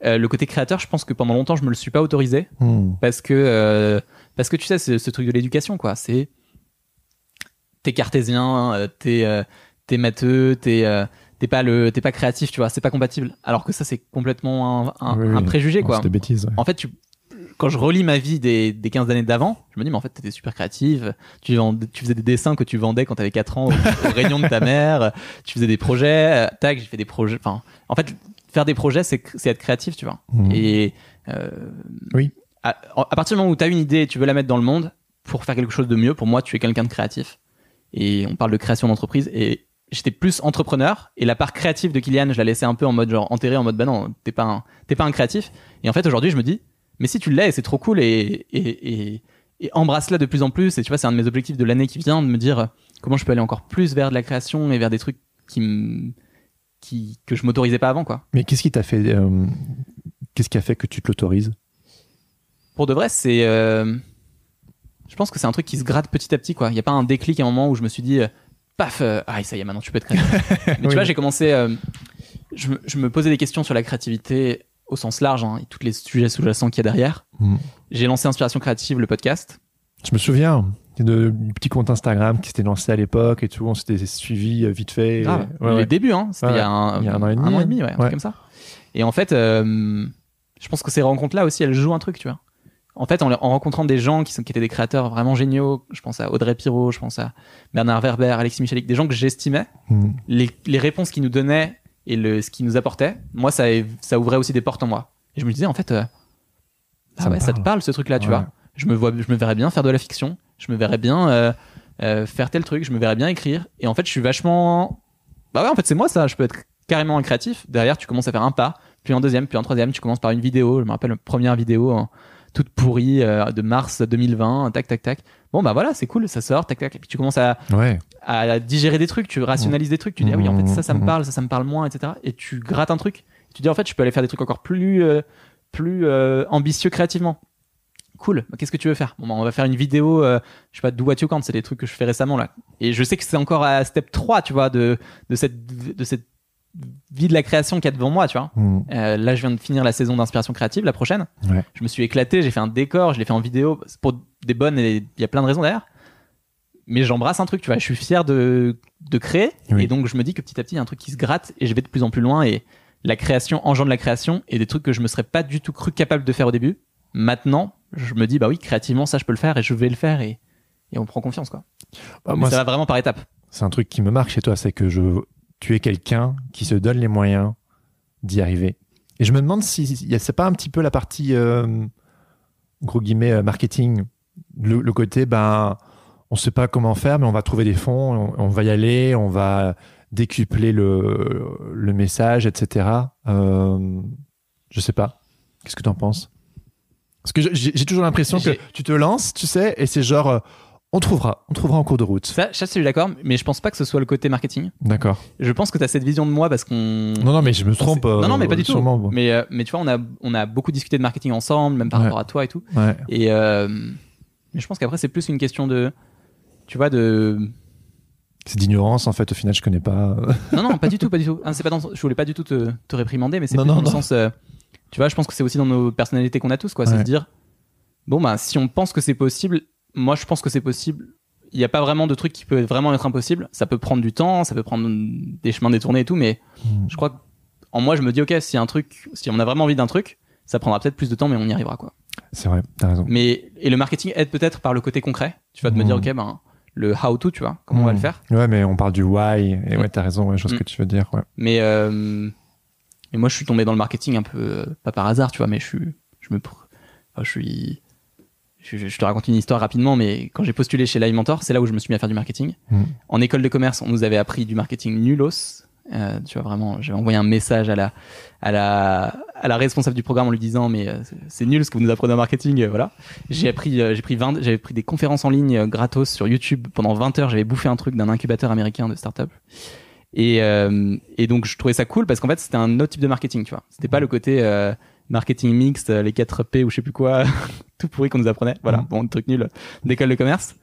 le côté créateur, je pense que pendant longtemps, je me le suis pas autorisé Hmm. parce que parce que tu sais c'est ce truc de l'éducation quoi c'est t'es cartésien t'es t'es matheux t'es t'es pas le t'es pas créatif tu vois c'est pas compatible alors que ça c'est complètement un, un, Oui, un préjugé quoi C'est des bêtises. ouais. en fait tu quand je relis ma vie des, des 15 années d'avant, je me dis, mais en fait, t'étais super créative. Tu, vendais- tu faisais des dessins que tu vendais quand t'avais 4 ans aux, aux réunions de ta mère. Tu faisais des projets. euh, Tac, j'ai fait des projets. Enfin, en fait, faire des projets, c'est c'est être créatif, tu vois. Mhm. Et euh, Oui. À, à partir du moment où tu as une idée et tu veux la mettre dans le monde pour faire quelque chose de mieux, pour moi, tu es quelqu'un de créatif. Et on parle de création d'entreprise. Et j'étais plus entrepreneur. Et la part créative de Kylian, je la laissais un peu en mode genre enterré, en mode bah non, t'es pas un, t'es pas un créatif. Et en fait, aujourd'hui, je me dis, mais si tu l'es, c'est trop cool et, et, et, et embrasse-la de plus en plus. Et tu vois, c'est un de mes objectifs de l'année qui vient de me dire comment je peux aller encore plus vers de la création et vers des trucs qui me, qui, que je m'autorisais pas avant, quoi. Mais qu'est-ce qui t'a fait. euh, Qu'est-ce qui a fait que tu te l'autorises? Pour de vrai, c'est. euh, je pense que c'est un truc qui se gratte petit à petit, quoi. Il n'y a pas un déclic à un moment où je me suis dit, euh, paf, euh, ah, ça y est, maintenant tu peux être créatif. Mais Oui. tu vois, j'ai commencé. euh, je, me, je me posais des questions sur la créativité au sens large, hein, et tous les sujets sous-jacents qu'il y a derrière. Mm. J'ai lancé Inspiration Créative, le podcast. Je me souviens de, du petit compte Instagram qui s'était lancé à l'époque et tout. On s'était suivi euh, vite fait. et- Grave. ouais, les ouais. débuts, hein. C'était Ouais, il y a un, il y a un an et demi, Un an et demi, ouais, un truc comme ça. Et en fait, euh, je pense que ces rencontres-là aussi, elles jouent un truc, tu vois. En fait, en, en rencontrant des gens qui, sont, qui étaient des créateurs vraiment géniaux, je pense à Audrey Pirot, je pense à Bernard Werber, Alexis Michalik, des gens que j'estimais, Hmm. les, les réponses qu'ils nous donnaient et le, ce qu'ils nous apportaient, moi, ça, ça ouvrait aussi des portes en moi. Et je me disais, en fait, euh, Ça ah ouais, ça te parle. ce truc-là, tu vois. Je me, vois, je me verrais bien faire de la fiction, je me verrais bien euh, euh, faire tel truc, je me verrais bien écrire. Et en fait, je suis vachement. Bah ouais, en fait, c'est moi ça. Je peux être carrément un créatif. Derrière, tu commences à faire un pas, puis un deuxième, puis un troisième. Tu commences par une vidéo. Je me rappelle, la première vidéo toute pourrie euh, de mars 2020. Tac, tac, tac. Bon, bah voilà, c'est cool, ça sort, tac, tac. Et puis tu commences à, Ouais. à digérer des trucs, tu rationalises des trucs, tu dis ah oui en fait ça ça me Mhm. parle, ça ça me parle moins, etc. Et tu grattes un truc, tu dis en fait je peux aller faire des trucs encore plus euh, plus euh, ambitieux créativement. Cool. Qu'est-ce que tu veux faire? Bon, bah, on va faire une vidéo, euh, je sais pas, do what you can, c'est des trucs que je fais récemment là. Et je sais que c'est encore à step 3, tu vois, de, de cette, de cette vie de la création qu'il y a devant moi, tu vois. Hmm. Euh, là, je viens de finir la saison d'inspiration créative, la prochaine. Ouais. Je me suis éclaté, j'ai fait un décor, je l'ai fait en vidéo, pour des bonnes et il y a plein de raisons derrière. Mais j'embrasse un truc, tu vois, je suis fier de, de créer. Oui. Et donc, je me dis que petit à petit, il y a un truc qui se gratte et je vais de plus en plus loin et la création engendre la création et des trucs que je me serais pas du tout cru capable de faire au début. Maintenant, je me dis, bah oui, créativement, ça, je peux le faire et je vais le faire et, et on prend confiance, quoi. Bah, moi, ça va vraiment par étapes. c'est un truc qui me marque chez toi, c'est que je, tu es quelqu'un qui se donne les moyens d'y arriver. Et je me demande si c'est pas un petit peu la partie euh, gros guillemets euh, marketing, le, le côté ben on sait pas comment faire, mais on va trouver des fonds, on, on va y aller, on va décupler le, le message, etc. Euh, je sais pas. Qu'est-ce que tu en penses? Parce que j'ai toujours l'impression que tu te lances, tu sais, et c'est genre euh, on trouvera, on trouvera en cours de route. Ça, ça, je suis d'accord, mais je pense pas que ce soit le côté marketing. D'accord. Je pense que tu as cette vision de moi parce qu'on. Non, non, mais je me trompe. Non, non, mais pas euh, du tout. Mais, euh, mais tu vois, on a, on a beaucoup discuté de marketing ensemble, même par Ouais. rapport à toi et tout. Ouais. Et euh, mais je pense qu'après, c'est plus une question de. Tu vois, de. C'est d'ignorance, en fait, au final, je connais pas. Non, non, pas du tout, pas du tout. Ah, c'est pas dans... Je voulais pas du tout te, te réprimander, mais c'est plus non, dans le sens. tu vois, je pense que c'est aussi dans nos personnalités qu'on a tous, quoi. C'est se dire, bon, bah, si on pense que c'est possible, moi, je pense que c'est possible. Il n'y a pas vraiment de truc qui peut vraiment être impossible. Ça peut prendre du temps, ça peut prendre des chemins détournés et tout, mais Hmm. je crois que en moi, je me dis, ok, si un truc, si on a vraiment envie d'un truc, ça prendra peut-être plus de temps, mais on y arrivera, quoi. C'est vrai, t'as raison. Mais et le marketing aide peut-être par le côté concret. Tu vas te me dire, ok, ben le how to, tu vois, comment on va Hmm. le faire. Ouais, mais on parle du why, et ouais, t'as raison, ouais, je vois ce que tu veux dire, ouais. Mais euh, mais moi, je suis tombé dans le marketing un peu euh, pas par hasard, tu vois, mais je suis, je me, enfin, je suis, je, je te raconte une histoire rapidement, mais quand j'ai postulé chez Live Mentor, c'est là où je me suis mis à faire du marketing. Mm. En école de commerce, on nous avait appris du marketing nulos. Euh, tu vois vraiment, j'ai envoyé un message à la, à la, à la responsable du programme en lui disant mais euh, c'est- nul ce que vous nous apprenez en marketing, euh, voilà. J'ai appris, euh, j'ai pris 20, j'avais pris des conférences en ligne gratos sur YouTube pendant 20 heures. J'avais bouffé un truc d'un incubateur américain de start-up. Et, et donc je trouvais ça cool parce qu'en fait c'était un autre type de marketing, tu vois. C'était pas le côté marketing mixte, euh, les 4 P ou je sais plus quoi, tout pourri qu'on nous apprenait. Voilà, Mhm. bon, truc nul d'école de commerce.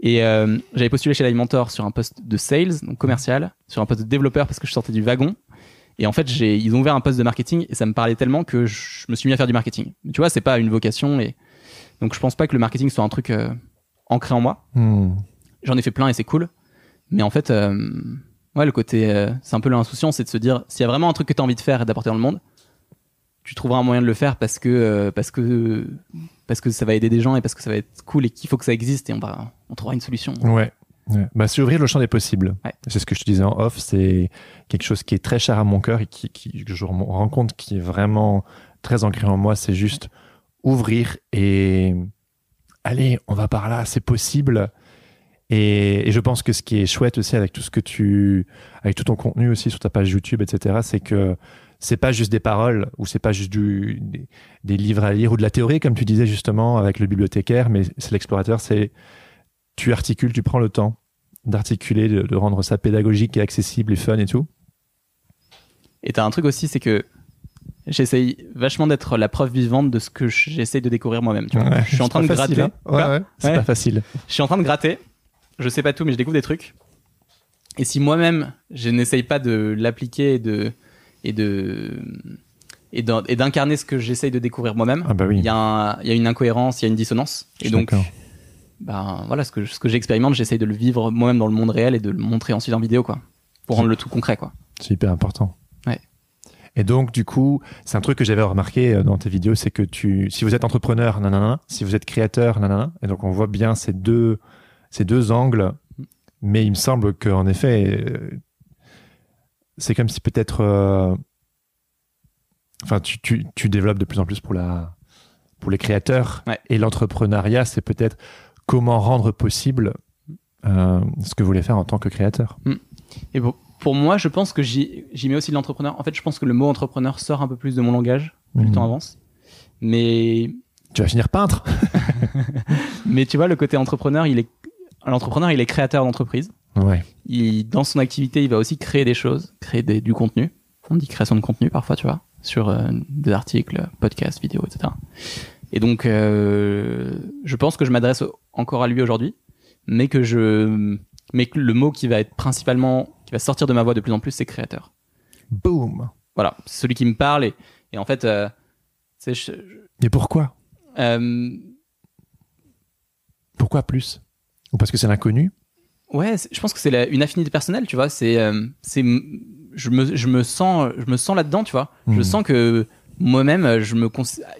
Et euh, j'avais postulé chez Limentor sur un poste de sales, donc commercial, sur un poste de développeur parce que je sortais du wagon. Et en fait, j'ai, ils ont ouvert un poste de marketing et ça me parlait tellement que je me suis mis à faire du marketing. Mais tu vois, c'est pas une vocation et donc je pense pas que le marketing soit un truc euh, ancré en moi. Hmm. J'en ai fait plein et c'est cool. Mais en fait, euh, ouais, le côté, c'est un peu l'insouciance, c'est de se dire, s'il y a vraiment un truc que tu as envie de faire et d'apporter dans le monde, tu trouveras un moyen de le faire parce que, euh, parce que, parce que ça va aider des gens et parce que ça va être cool et qu'il faut que ça existe et on va, on trouvera une solution. Ouais. ouais. Bah, c'est ouvrir le champ des possibles. Ouais. C'est ce que je te disais en off. C'est quelque chose qui est très cher à mon cœur et qui, qui, que je me rends compte qui est vraiment très ancré en moi. C'est juste ouvrir et allez, on va par là, c'est possible. Et, et je pense que ce qui est chouette aussi avec tout ce que tu, avec tout ton contenu aussi sur ta page YouTube, etc., c'est que c'est pas juste des paroles ou c'est pas juste du, des, des livres à lire ou de la théorie, comme tu disais justement avec le bibliothécaire, mais c'est l'explorateur, c'est tu articules, tu prends le temps d'articuler, de, de rendre ça pédagogique et accessible et fun et tout. Et t'as un truc aussi, c'est que j'essaye vachement d'être la preuve vivante de ce que j'essaye de découvrir moi-même. Ouais, je suis en train de facile, gratter. hein. Ouais, ouais, c'est pas facile. Je suis en train de gratter. Je sais pas tout, mais je découvre des trucs. Et si moi-même, je n'essaye pas de l'appliquer et de et de et d'in- et d'incarner ce que j'essaye de découvrir moi-même, Ah bah oui. il y a un- il y a une incohérence, il y a une dissonance. Et donc, ben voilà, ce que ce que j'expérimente, j'essaye de le vivre moi-même dans le monde réel et de le montrer ensuite en vidéo, quoi, pour rendre le tout concret, quoi. C'est hyper important. Ouais. Et donc, du coup, c'est un truc que j'avais remarqué euh, dans tes vidéos, c'est que tu, si vous êtes entrepreneur, nanana, si vous êtes créateur, nanana, et donc on voit bien ces deux, ces deux angles, mais il me semble qu'en effet, euh, c'est comme si peut-être, euh, enfin, tu, tu, tu développes de plus en plus pour la, pour les créateurs, Ouais. et l'entrepreneuriat, c'est peut-être comment rendre possible euh, ce que vous voulez faire en tant que créateur. Et pour, pour moi, je pense que j'y mets aussi de l'entrepreneur. En fait, je pense que le mot entrepreneur sort un peu plus de mon langage plus le temps avance. Mais Tu vas finir peintre. mais tu vois, le côté entrepreneur, il est l'entrepreneur, il est créateur d'entreprise. Ouais. il, dans son activité, il va aussi créer des choses, créer des- du contenu. On dit création de contenu parfois, tu vois, sur euh, des articles, podcasts, vidéos, etc. Et donc, euh, je pense que je m'adresse encore à lui aujourd'hui, mais que je, mais que le mot qui va être principalement, qui va sortir de ma voix de plus en plus, c'est créateur. Boom. Voilà, c'est celui qui me parle et, et en fait, euh, je- Et pourquoi? Euh, Pourquoi plus? Ou parce que c'est l'inconnu? Ouais, je pense que c'est une affinité personnelle, tu vois. C'est, euh, c'est, je me, je me sens, je me sens là-dedans, tu vois. Je Mhm. sens que moi-même, je me,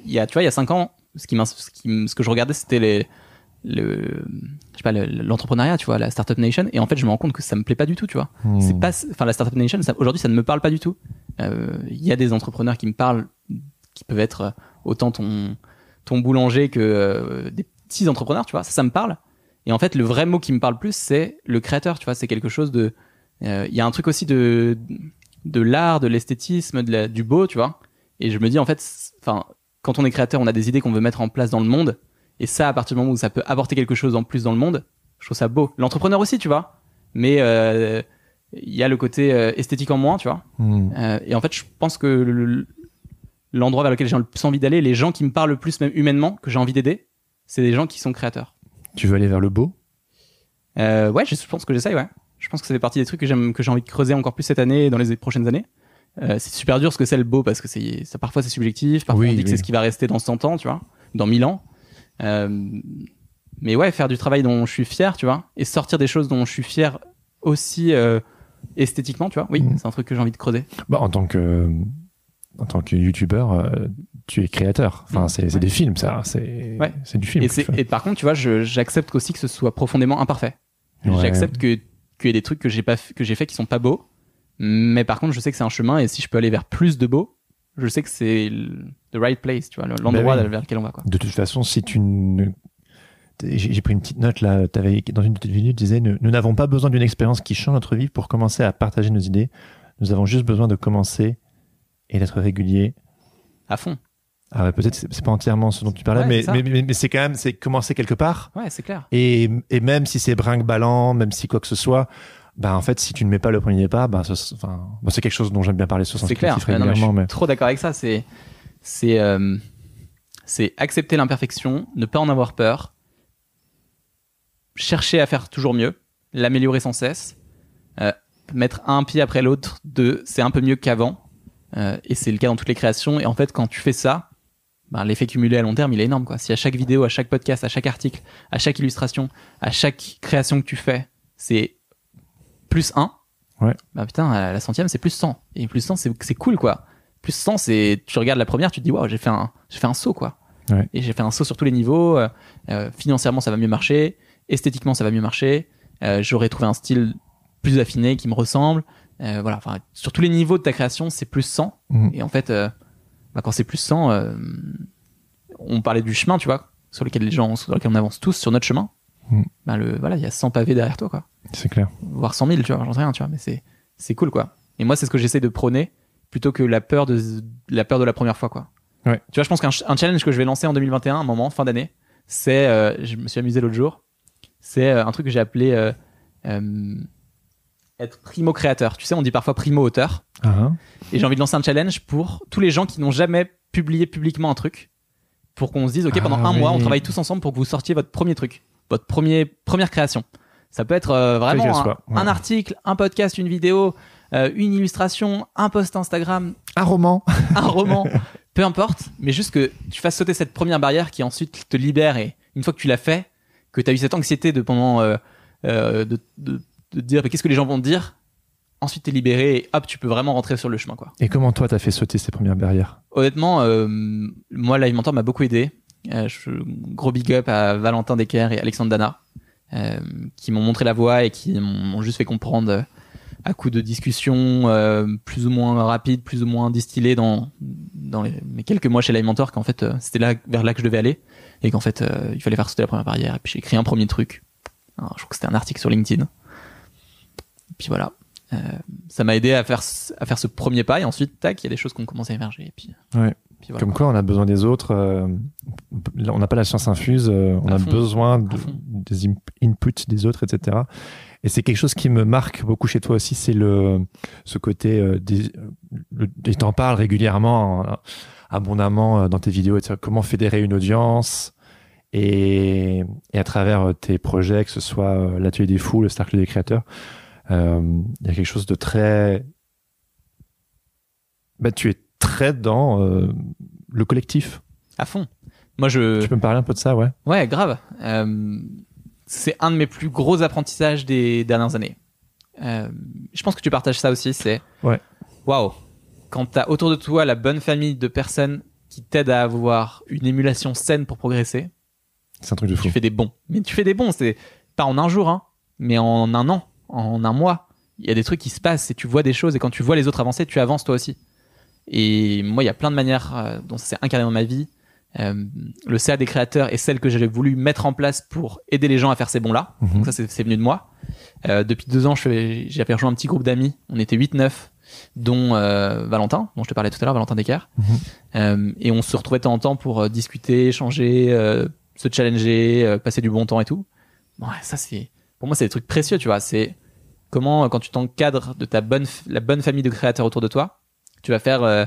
il y a, tu vois, il y a cinq ans, ce qui, ce qui ce que je regardais, c'était les, le, je sais pas, le- l'entrepreneuriat, tu vois, la startup nation. Et en fait, je me rends compte que ça me plaît pas du tout, tu vois. Hmm. C'est pas, enfin, la startup nation, aujourd'hui, ça ne me parle pas du tout. Euh, Il y a des entrepreneurs qui me parlent, qui peuvent être autant ton, ton boulanger que euh, des petits entrepreneurs, tu vois. Ça, ça me parle. Et en fait, le vrai mot qui me parle plus, c'est le créateur, tu vois. C'est quelque chose de, euh, il y a un truc aussi de, de l'art, de l'esthétisme, de la- du beau, tu vois. Et je me dis, en fait, enfin, quand on est créateur, on a des idées qu'on veut mettre en place dans le monde. Et ça, à partir du moment où ça peut apporter quelque chose en plus dans le monde, je trouve ça beau. L'entrepreneur aussi, tu vois. Mais euh, il y a le côté euh, esthétique en moins, tu vois. Hmm. Euh, et en fait, je pense que le- l'endroit vers lequel j'ai le plus envie d'aller, les gens qui me parlent le plus, même humainement, que j'ai envie d'aider, c'est des gens qui sont créateurs. Tu veux aller vers le beau? Euh, ouais, je pense que j'essaye, ouais. Je pense que ça fait partie des trucs que j'aime, que j'ai envie de creuser encore plus cette année et dans les prochaines années. Euh, c'est super dur ce que c'est le beau parce que c'est, ça, parfois c'est subjectif, parfois Oui, on dit que c'est ce qui va rester dans 100 ans, tu vois, dans 1000 ans. Euh, mais ouais, faire du travail dont je suis fier, tu vois, et sortir des choses dont je suis fier aussi euh, esthétiquement, tu vois. Oui, Mhm. c'est un truc que j'ai envie de creuser. bah, En tant que, en tant que youtubeur, euh, tu es créateur. Enfin, Mhm. c'est Ouais. des films, ça. C'est Ouais. du film. Et, par contre, tu vois, j'accepte aussi que ce soit profondément imparfait. Ouais. J'accepte que qu'il y ait des trucs que j'ai pas que j'ai fait qui sont pas beaux, mais par contre, je sais que c'est un chemin et si je peux aller vers plus de beau, je sais que c'est le the right place, tu vois, le- l'endroit Bah oui. vers lequel on va quoi. De toute façon, si tu ne... J'ai pris une petite note là, avais, dans une de tes vidéos, tu disais nous n'avons pas besoin d'une expérience qui change notre vie pour commencer à partager nos idées. Nous avons juste besoin de commencer et d'être régulier. À fond. Ah ouais, peut-être c'est c'est pas entièrement ce dont tu parlais, Ouais, mais, c'est mais, mais, mais c'est quand même c'est commencer quelque part. Ouais, c'est clair. Et, et même si c'est brinque-ballant, même si quoi que ce soit, bah en fait, si tu ne mets pas le premier pas, bah, ce- enfin, bah, c'est quelque chose dont j'aime bien parler C'est clair. Non, mais je suis mais, trop d'accord avec ça. C'est, c'est, euh, c'est accepter l'imperfection, ne pas en avoir peur, chercher à faire toujours mieux, l'améliorer sans cesse, euh, mettre un pied après l'autre de c'est un peu mieux qu'avant. Euh, et c'est le cas dans toutes les créations. Et en fait, quand tu fais ça, ben, l'effet cumulé à long terme, il est énorme. Quoi. Si à chaque vidéo, à chaque podcast, à chaque article, à chaque illustration, à chaque création que tu fais, c'est plus 1, Ouais. bah putain, à la centième, c'est plus 100. Et plus 100, c'est c'est cool, quoi. Plus 100, c'est tu regardes la première, tu te dis, waouh, j'ai fait un, fait un saut, quoi. Ouais. Et j'ai fait un saut sur tous les niveaux. euh, euh, financièrement, ça va mieux marcher. Esthétiquement, ça va mieux marcher. Euh, J'aurais trouvé un style plus affiné qui me ressemble. Euh, voilà, enfin, sur tous les niveaux de ta création, c'est plus 100. Mhm. Et en fait, euh, bah, quand c'est plus 100, euh, on parlait du chemin, tu vois, sur lequel les gens, sur lequel on avance tous sur notre chemin. Mhm. Bah, le, voilà, il y a 100 pavés derrière toi, quoi. c'est clair. Voire 100 000, tu vois, j'en sais rien, tu vois, mais c'est, c'est cool, quoi. Et moi, c'est ce que j'essaie de prôner plutôt que la peur de, la peur de la première fois, quoi. Ouais. Tu vois, je pense qu'un ch- un challenge que je vais lancer en 2021, un moment, fin d'année, c'est, je me suis amusé l'autre jour, c'est un truc que j'ai appelé être primo créateur. Tu sais, on dit parfois primo auteur. Ah. Et j'ai envie de lancer un challenge pour tous les gens qui n'ont jamais publié publiquement un truc, pour qu'on se dise, ok, pendant Ah un mois, on travaille tous ensemble pour que vous sortiez votre premier truc, votre premier première création. Ça peut être euh, vraiment un, soit, ouais. un article, un podcast, une vidéo, euh, une illustration, un post Instagram, Un roman. un roman, peu importe, mais juste que tu fasses sauter cette première barrière qui ensuite te libère et une fois que tu l'as fait, que tu as eu cette anxiété de pendant euh, euh, de, de, de dire qu'est-ce que les gens vont te dire, ensuite t'es libéré et hop tu peux vraiment rentrer sur le chemin quoi. Et comment toi t'as fait sauter ces premières barrières? Honnêtement, euh, moi Live Mentor m'a beaucoup aidé. Euh, je, gros big up à Valentin Decker et Alexandre Dana euh, qui m'ont montré la voie et qui m'ont juste fait comprendre à coup de discussions plus ou moins rapides, plus ou moins distillées dans dans les, mes quelques mois chez Live Mentor qu'en fait c'était là vers là que je devais aller et qu'en fait il fallait faire sauter la première barrière et puis j'ai écrit un premier truc. Alors, je crois que c'était un article sur LinkedIn. Et puis voilà. Euh, ça m'a aidé à faire ce- à faire ce premier pas et ensuite tac il y a des choses qui ont commencé à émerger et puis, Ouais. puis voilà. Comme quoi, on a besoin des autres. euh, on n'a pas la science infuse. euh, on À a fond. besoin de- des inputs des autres, etc. Et c'est quelque chose qui me marque beaucoup chez toi aussi, c'est le ce côté. Euh, des, le, et t'en parles régulièrement, euh, abondamment euh, dans tes vidéos. etc. Comment fédérer une audience et, et à travers euh, tes projets, que ce soit euh, l'atelier des fous, le cercle des créateurs, euh, il y a quelque chose de très. Bah, tu es très dans euh, le collectif. À fond. Moi, je. Tu peux me parler un peu de ça, ouais Ouais, grave. Euh, c'est un de mes plus gros apprentissages des dernières années. Euh, je pense que tu partages ça aussi. C'est. Ouais. Waouh. Quand t'as autour de toi la bonne famille de personnes qui t'aident à avoir une émulation saine pour progresser, C'est un truc de fou. tu fais des bons. Mais tu fais des bons, c'est pas en un jour, hein, mais en un an, en un mois. Il y a des trucs qui se passent et tu vois des choses et quand tu vois les autres avancer, tu avances toi aussi. Et moi, il y a plein de manières euh, dont ça s'est incarné dans ma vie. Euh, le CA des créateurs est celle que j'avais voulu mettre en place pour aider les gens à faire ces bons-là. Mhm. Donc ça, c'est venu de moi. Euh, depuis deux ans, j'avais rejoint un petit groupe d'amis. On était 8-9, dont euh, Valentin, dont je te parlais tout à l'heure, Valentin Decker. Mhm. Et on se retrouvait de temps en temps pour discuter, échanger, se challenger, passer du bon temps et tout. Bon, ça c'est, pour moi, c'est des trucs précieux, tu vois. C'est comment, euh, quand tu t'encadres de ta bonne, la bonne famille de créateurs autour de toi, tu vas faire euh,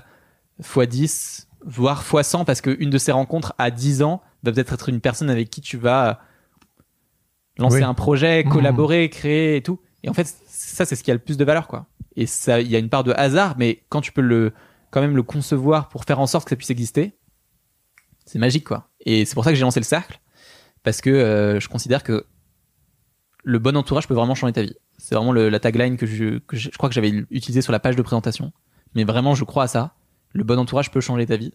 x10, voire x100 parce qu'une de ces rencontres à 10 ans va peut-être être une personne avec qui tu vas euh, lancer Oui. un projet, Mhm. collaborer, créer et tout. Et en fait, ça, c'est ce qui a le plus de valeur, quoi. Et ça, il y a une part de hasard, mais quand tu peux le, quand même le concevoir pour faire en sorte que ça puisse exister, c'est magique, quoi. Et c'est pour ça que j'ai lancé le cercle, parce que euh, je considère que le bon entourage peut vraiment changer ta vie. C'est vraiment le- la tagline que je, que je, je crois que j'avais utilisée sur la page de présentation. Mais vraiment, je crois à ça. Le bon entourage peut changer ta vie.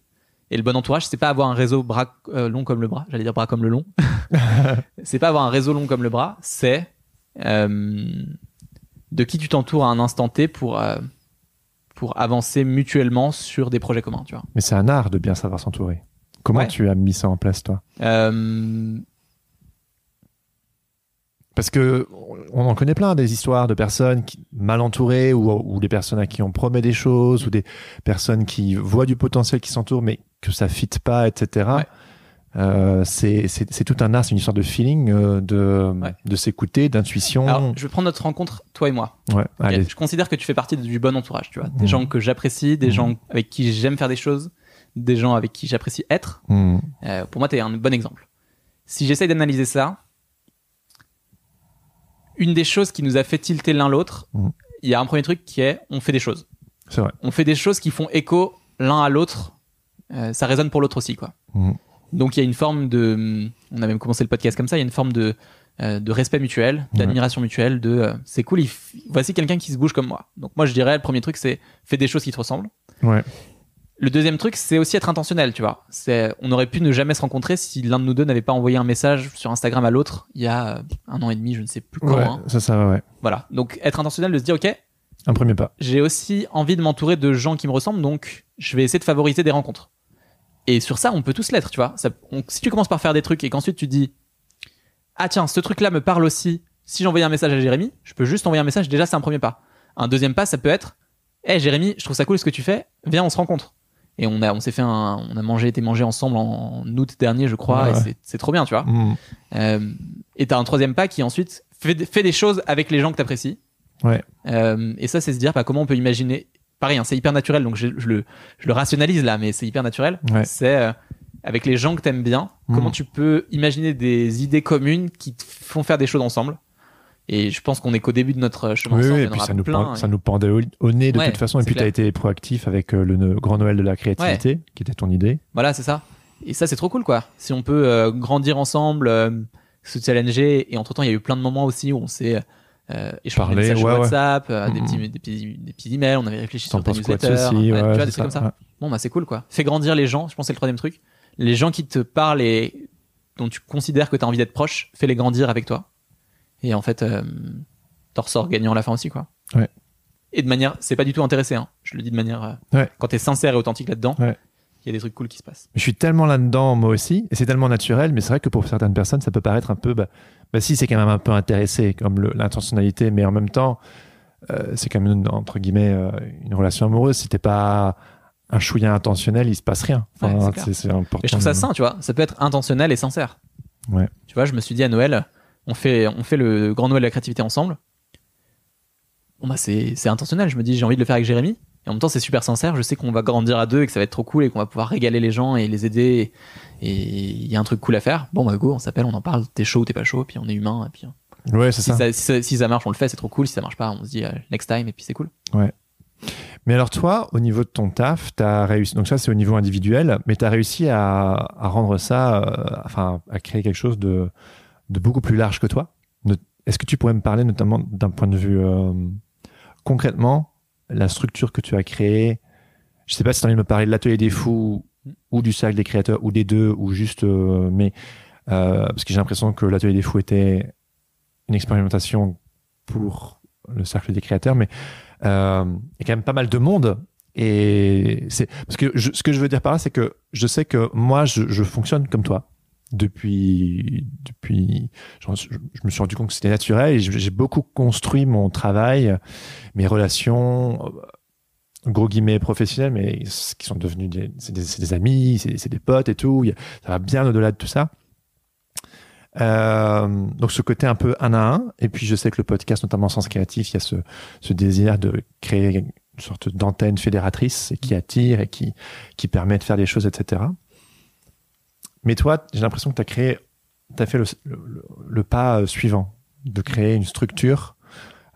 Et le bon entourage, c'est pas avoir un réseau bras euh, long comme le bras. J'allais dire bras comme le long. c'est pas avoir un réseau long comme le bras. C'est euh, de qui tu t'entoures à un instant T pour euh, pour avancer mutuellement sur des projets communs. Tu vois. Mais c'est un art de bien savoir s'entourer. Comment Ouais. tu as mis ça en place, toi? Parce que on en connaît plein des histoires de personnes qui, mal entourées ou, ou des personnes à qui on promet des choses ou des personnes qui voient du potentiel qui s'entourent mais que ça fit pas, etc. Ouais. Euh, c'est tout un art, c'est une histoire de feeling, euh, de, Ouais. de s'écouter, d'intuition. Je vais prendre notre rencontre, toi et moi. Ouais. Je considère que tu fais partie du bon entourage, tu vois. Des Mhm. gens que j'apprécie, des Mhm. gens avec qui j'aime faire des choses, des gens avec qui j'apprécie être. Hmm. Euh, pour moi, tu es un bon exemple. Si j'essaye d'analyser ça, une des choses qui nous a fait tilter l'un l'autre, il Mhm. y a un premier truc qui est on fait des choses. C'est vrai. On fait des choses qui font écho l'un à l'autre. Euh, ça résonne pour l'autre aussi, quoi. Mhm. Donc il y a une forme de, on a même commencé le podcast comme ça, il y a une forme de euh, de respect mutuel, d'admiration mutuelle, de euh, c'est cool, il f- voici quelqu'un qui se bouge comme moi. Donc moi je dirais le premier truc c'est fais des choses qui te ressemblent. Ouais. Le deuxième truc c'est aussi être intentionnel, tu vois. C'est on aurait pu ne jamais se rencontrer si l'un de nous deux n'avait pas envoyé un message sur Instagram à l'autre il y a euh, un an et demi, je ne sais plus quand. Ouais, hein. ça, ça, ouais, ouais. Voilà. Donc être intentionnel de se dire ok, Un premier pas. j'ai aussi envie de m'entourer de gens qui me ressemblent, donc je vais essayer de favoriser des rencontres. Et sur ça, on peut tous l'être, tu vois. Ça- on- si tu commences par faire des trucs et qu'ensuite tu dis Ah tiens, ce truc-là me parle aussi. Si j'envoyais un message à Jérémy, je peux juste envoyer un message, déjà c'est un premier pas. Un deuxième pas, ça peut être Hé Jérémy, je trouve ça cool ce que tu fais, viens, on se rencontre. Et on a, on s'est fait un, on a mangé, été mangé ensemble en août dernier, je crois, Ouais, et ouais. c'est- trop bien, tu vois. Hmm. Euh, et t'as un troisième pas qui ensuite fait, des- fait des choses avec les gens que t'apprécies. Ouais. Euh, et ça, c'est se dire bah, comment on peut imaginer. Pareil, hein, c'est hyper naturel, donc je, je le, je le rationalise là, mais c'est hyper naturel. Ouais. C'est euh, avec les gens que t'aimes bien, Mhm. comment tu peux imaginer des idées communes qui te font faire des choses ensemble? Et je pense qu'on est qu'au début de notre chemin Oui, ensemble. oui, et puis ça nous, plein, pend- et- ça nous pendait au, au nez de Ouais, toute façon. Et puis tu as été proactif avec euh, le Grand Noël de la créativité, qui était ton idée. Voilà, c'est ça. Et ça, c'est trop cool, quoi. Si on peut euh, grandir ensemble, euh, se challenger, et entre temps, il y a eu plein de moments aussi où on s'est euh, échangé des messages ouais. WhatsApp, euh, des, petits, des, petits, des petits emails, on avait réfléchi sur ta newsletter, ceci ouais, tu vois, des trucs comme ça. Bon, bah, c'est cool, quoi. Fais grandir les gens, je pense que c'est le troisième truc. Les gens qui te parlent et dont tu considères que tu as envie d'être proche, fais-les grandir avec toi. Et en fait, euh, t'en ressors gagnant à la fin aussi, quoi. Ouais. Et de manière, c'est pas du tout intéressé, hein. Je le dis de manière, euh, Ouais. quand t'es sincère et authentique là-dedans, il Ouais. y a des trucs cool qui se passent. Je suis tellement là-dedans, moi aussi, et c'est tellement naturel, mais c'est vrai que pour certaines personnes, ça peut paraître un peu. Bah, bah si, c'est quand même un peu intéressé, comme l'intentionnalité, mais en même temps, euh, c'est quand même, une- entre guillemets, euh, une relation amoureuse. Si t'es pas un chouïa intentionnel, il se passe rien. Enfin, Ouais, c'est important. Et je trouve ça sain, tu vois. Ça peut être intentionnel et sincère. Ouais. Tu vois, je me suis dit à Noël, on fait, on fait le grand Noël de la créativité ensemble. Bon, bah, c'est, c'est intentionnel. Je me dis, j'ai envie de le faire avec Jérémy. Et en même temps, c'est super sincère. Je sais qu'on va grandir à deux et que ça va être trop cool et qu'on va pouvoir régaler les gens et les aider. Et il y a un truc cool à faire. Bon, bah, go, on s'appelle, on en parle. T'es chaud ou t'es pas chaud. Puis on est humain. Et puis, Ouais, c'est si ça. ça, si, ça, si ça marche, on le fait. C'est trop cool. Si ça marche pas, on se dit, euh, next time. Et puis c'est cool. Mais alors toi, au niveau de ton taf, t'as réussi. Donc ça, c'est au niveau individuel, mais t'as réussi à, à rendre ça, euh, enfin, à créer quelque chose de, de beaucoup plus large que toi. Ne- Est-ce que tu pourrais me parler notamment d'un point de vue euh, concrètement, la structure que tu as créée? Je sais pas si tu as envie de me parler de l'atelier des fous ou du cercle des créateurs ou des deux ou juste, euh, mais euh, parce que j'ai l'impression que l'atelier des fous était une expérimentation pour le cercle des créateurs, mais euh, il y a quand même pas mal de monde. Et c'est parce que je- ce que je veux dire par là, c'est que je sais que moi, je, je fonctionne comme toi depuis depuis. Je, me suis rendu compte que c'était naturel et j'ai beaucoup construit mon travail, mes relations, euh, gros guillemets professionnels, mais qui sont devenus des, des, amis, c'est des potes et tout. Ça va bien au-delà de tout ça. Euh, donc ce côté un peu un à un, et puis je sais que le podcast, notamment Sens Créatif, il y a ce, désir de créer une sorte d'antenne fédératrice qui attire et qui permet de faire des choses, etc. Mais toi, j'ai l'impression que tu as créé, tu as fait le, le, le pas euh, suivant, de créer une structure.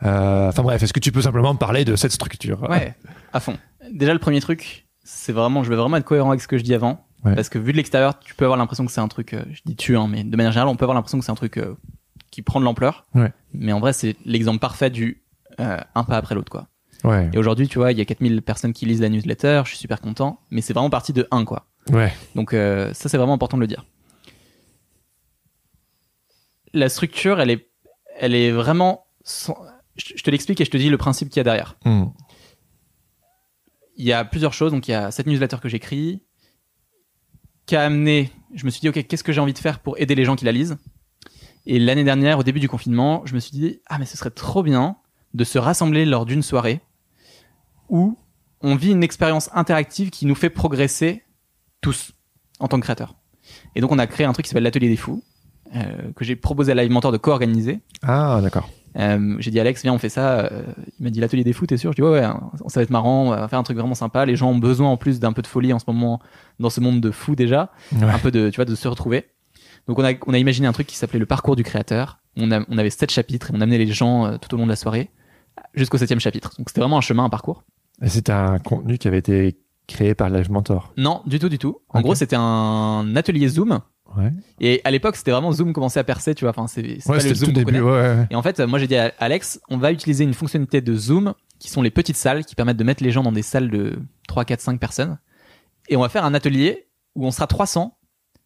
Euh, Enfin bref, est-ce que tu peux simplement me parler de cette structure? Ouais, à fond. Déjà, le premier truc, c'est vraiment, je vais vraiment être cohérent avec ce que je dis avant. Ouais. Parce que vu de l'extérieur, tu peux avoir l'impression que c'est un truc, euh, je dis tu, hein, mais de manière générale, on peut avoir l'impression que c'est un truc euh, qui prend de l'ampleur. Ouais. Mais en vrai, c'est l'exemple parfait du euh, un pas après l'autre, quoi. Ouais, Et aujourd'hui, tu vois, il y a 4000 personnes qui lisent la newsletter, je suis super content, mais c'est vraiment parti de 1, quoi. Ouais, Donc euh, ça, c'est vraiment important de le dire. La structure, elle est, elle est vraiment... sans- Je je te l'explique et je te dis le principe qu'il y a derrière. Hmm. il y a plusieurs choses. Donc, il y a cette newsletter que j'écris, qui a amené. Je me suis dit, OK, qu'est-ce que j'ai envie de faire pour aider les gens qui la lisent? Et l'année dernière, au début du confinement, je me suis dit, ah, mais ce serait trop bien de se rassembler lors d'une soirée où on vit une expérience interactive qui nous fait progresser tous en tant que créateurs. Et donc, on a créé un truc qui s'appelle l'Atelier des Fous, euh, que j'ai proposé à Live Mentor de co-organiser. Ah, d'accord. Euh, j'ai dit Alex, viens, on fait ça. Euh, il m'a dit l'atelier des fous, t'es sûr? Je dis ouais, ouais, ça va être marrant, on va faire un truc vraiment sympa. Les gens ont besoin en plus d'un peu de folie en ce moment dans ce monde de fous déjà, Ouais. un peu de, tu vois, de se retrouver. Donc on a, on a imaginé un truc qui s'appelait le parcours du créateur. On, a, on avait sept chapitres et on amenait les gens euh, tout au long de la soirée jusqu'au septième chapitre. Donc c'était vraiment un chemin, un parcours. Et C'était un contenu qui avait été créé par Live Mentor. Non, du tout, du tout. En gros, c'était un atelier Zoom. Ouais. Et à l'époque, c'était vraiment Zoom commençait à percer, tu vois. Enfin, c'est Ouais, pas le Zoom tout début. Ouais, ouais. Et en fait, moi j'ai dit à Alex, on va utiliser une fonctionnalité de Zoom qui sont les petites salles qui permettent de mettre les gens dans des salles de 3, 4, 5 personnes. Et on va faire un atelier où on sera 300,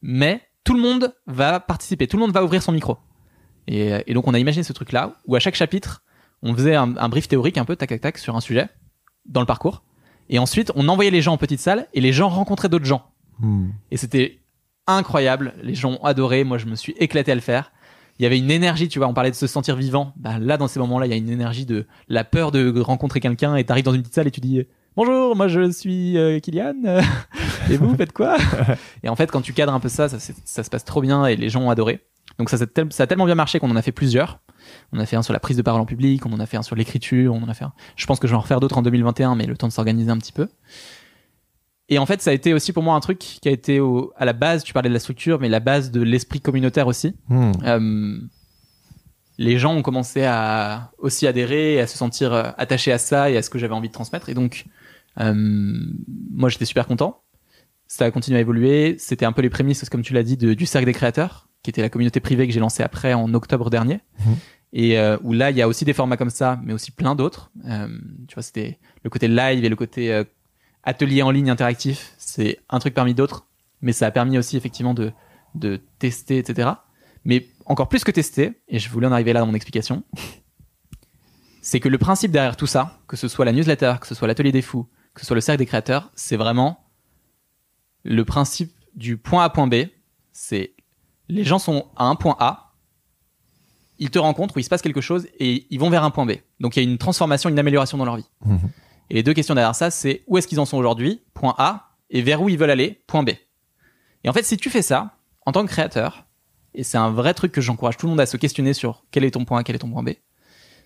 mais tout le monde va participer, tout le monde va ouvrir son micro. Et, et donc on a imaginé ce truc-là où à chaque chapitre, on faisait un, un brief théorique un peu tac tac tac sur un sujet dans le parcours. Et ensuite, on envoyait les gens en petites salles et les gens rencontraient d'autres gens. Hmm. Et c'était incroyable. Les gens ont adoré. Moi, je me suis éclaté à le faire. Il y avait une énergie, tu vois, on parlait de se sentir vivant. Bah, là, dans ces moments-là, il y a une énergie de la peur de rencontrer quelqu'un et t'arrives dans une petite salle et tu dis Bonjour, moi je suis euh, Kylian. et vous, faites quoi? Et en fait, quand tu cadres un peu ça, ça, se passe trop bien et les gens ont adoré. Donc ça, c'est tel- ça a tellement bien marché qu'on en a fait plusieurs. On a fait un sur la prise de parole en public, on en a fait un sur l'écriture, on en a fait un... Je pense que je vais en refaire d'autres en 2021, mais le temps de s'organiser un petit peu. Et en fait, ça a été aussi pour moi un truc qui a été au- à la base, tu parlais de la structure, mais la base de l'esprit communautaire aussi. Hmm. Euh, les gens ont commencé à aussi adhérer à se sentir euh, attachés à ça et à ce que j'avais envie de transmettre. Et donc, moi, j'étais super content. Ça a continué à évoluer. C'était un peu les prémices, comme tu l'as dit, de- du cercle des créateurs, qui était la communauté privée que j'ai lancée après en octobre dernier. Mhm. Et euh, où là, il y a aussi des formats comme ça, mais aussi plein d'autres. Euh, tu vois, c'était le côté live et le côté euh, atelier en ligne interactif. C'est un truc parmi d'autres, mais ça a permis aussi effectivement de, de tester, etc. Mais encore plus que tester, et je voulais en arriver là dans mon explication, c'est que le principe derrière tout ça, que ce soit la newsletter, que ce soit l'atelier des fous, que ce soit le cercle des créateurs, c'est vraiment le principe du point A à point B. C'est les gens sont à un point A, ils te rencontrent où il se passe quelque chose et ils vont vers un point B. Donc il y a une transformation, une amélioration dans leur vie. Mhm. Et les deux questions derrière ça, c'est où est-ce qu'ils en sont aujourd'hui, point A, et vers où ils veulent aller, point B. Et en fait, si tu fais ça, en tant que créateur, et c'est un vrai truc que j'encourage tout le monde à se questionner sur quel est ton point A, quel est ton point B.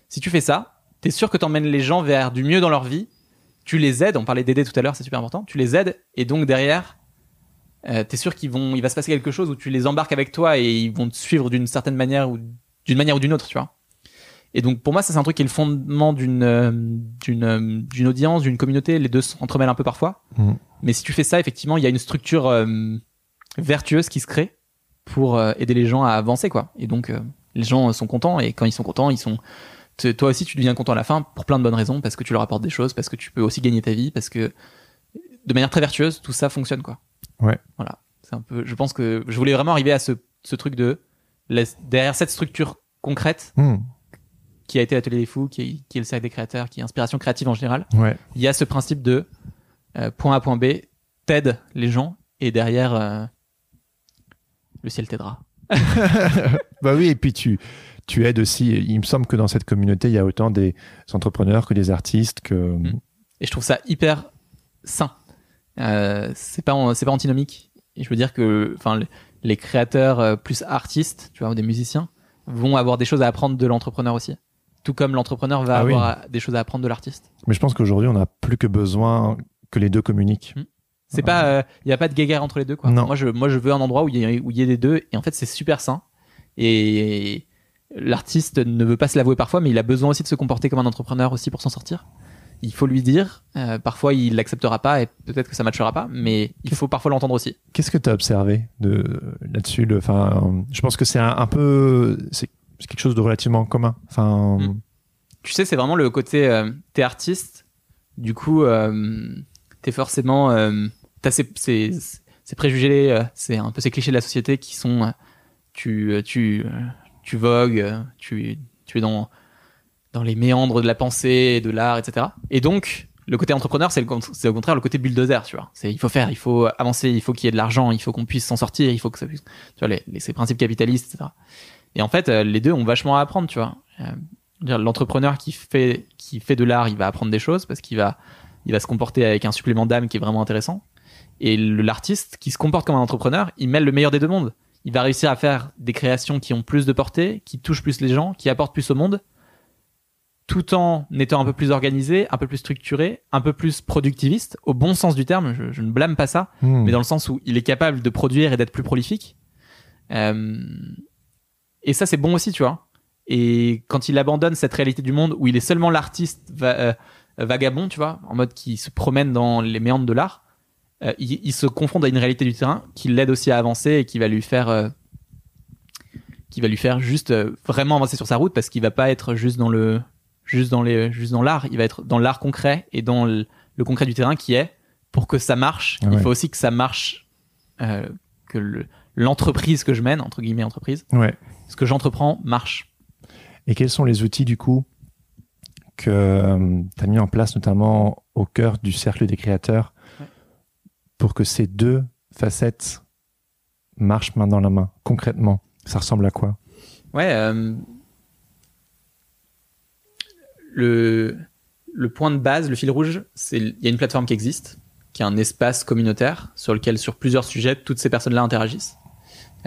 Si tu fais ça, t'es sûr que t'emmènes les gens vers du mieux dans leur vie, tu les aides, on parlait d'aider tout à l'heure, c'est super important, tu les aides, et donc derrière, euh, t'es sûr qu'ils vont, il va se passer quelque chose où tu les embarques avec toi et ils vont te suivre d'une certaine manière ou d'une manière ou d'une autre, tu vois. Et donc pour moi, ça c'est un truc qui est le fondement d'une euh, d'une euh, d'une audience, d'une communauté. Les deux s'entremêlent un peu parfois. Mhm. Mais si tu fais ça, effectivement, il y a une structure euh, vertueuse qui se crée pour aider les gens à avancer, quoi. Et donc les gens sont contents et quand ils sont contents, ils sont toi aussi tu deviens content à la fin pour plein de bonnes raisons parce que tu leur apportes des choses, parce que tu peux aussi gagner ta vie, parce que de manière très vertueuse, tout ça fonctionne, quoi. Ouais. Voilà. C'est un peu. Je pense que je voulais vraiment arriver à ce ce truc de derrière cette structure concrète Hmm. qui a été l'atelier des fous, qui est, qui est le cercle des créateurs, qui est inspiration créative en général, Ouais. il y a ce principe de euh, point A, point B, t'aide les gens, et derrière, euh, le ciel t'aidera. Bah oui, et puis tu, tu aides aussi. Il me semble que dans cette communauté, il y a autant des entrepreneurs que des artistes que. Mm. Et je trouve ça hyper sain. Euh, c'est pas, c'est pas antinomique. Et je veux dire que, enfin, les- créateurs euh, plus artistes, tu vois, ou des musiciens, vont avoir des choses à apprendre de l'entrepreneur aussi. Tout comme l'entrepreneur va Ah avoir des choses à apprendre de l'artiste. Mais je pense qu'aujourd'hui, on n'a plus que besoin que les deux communiquent. C'est pas, il y a pas de guéguerre entre les deux quoi. Non. Moi je, moi je veux un endroit où il y, y ait les deux et en fait c'est super sain. Et l'artiste ne veut pas se l'avouer parfois, mais il a besoin aussi de se comporter comme un entrepreneur aussi pour s'en sortir. Il faut lui dire. euh, parfois il l'acceptera pas et peut-être que ça matchera pas, mais il faut parfois l'entendre aussi. Qu'est-ce que tu as observé de là-dessus le- Enfin, je pense que c'est un, un peu, c'est quelque chose de relativement commun. Enfin, Mm. Tu sais, c'est vraiment le côté euh, t'es artiste, du coup euh, t'es forcément euh, t'as ces, ces, ces préjugés, euh, c'est un peu ces clichés de la société qui sont tu tu tu vogues, tu es dans dans les méandres de la pensée, de l'art, etc. Et donc le côté entrepreneur, c'est au contraire le côté bulldozer, tu vois. C'est il faut faire, il faut avancer, il faut qu'il y ait de l'argent, il faut qu'on puisse s'en sortir, il faut que ça puisse, tu vois, les, ces principes capitalistes, etc. Et en fait, euh, les deux ont vachement à apprendre, tu vois. Euh, L'entrepreneur qui fait, qui fait de l'art, il va apprendre des choses parce qu'il va, il va se comporter avec un supplément d'âme qui est vraiment intéressant. Et l'artiste qui se comporte comme un entrepreneur, il mêle le meilleur des deux mondes. Il va réussir à faire des créations qui ont plus de portée, qui touchent plus les gens, qui apportent plus au monde, tout en étant un peu plus organisé, un peu plus structuré, un peu plus productiviste, au bon sens du terme. Je, je ne blâme pas ça, Hmm. mais dans le sens où il est capable de produire et d'être plus prolifique. Euh, et ça, c'est bon aussi, tu vois. Et quand il abandonne cette réalité du monde où il est seulement l'artiste va- euh, vagabond, tu vois, en mode qui se promène dans les méandres de l'art, euh, il, il se confronte à une réalité du terrain qui l'aide aussi à avancer et qui va lui faire, euh, qui va lui faire juste euh, vraiment avancer sur sa route parce qu'il va pas être juste dans le, juste dans les, juste dans l'art, il va être dans l'art concret et dans le, le concret du terrain qui est pour que ça marche, Ah il faut aussi que ça marche, que le- l'entreprise que je mène entre guillemets entreprise, Ouais. ce que j'entreprends marche. Et quels sont les outils, du coup, que tu as mis en place, notamment au cœur du cercle des créateurs. Pour que ces deux facettes marchent main dans la main, concrètement Ça ressemble à quoi? Ouais. euh, le, le point de base, le fil rouge, c'est il y a une plateforme qui existe, qui est un espace communautaire sur lequel, sur plusieurs sujets, toutes ces personnes-là interagissent.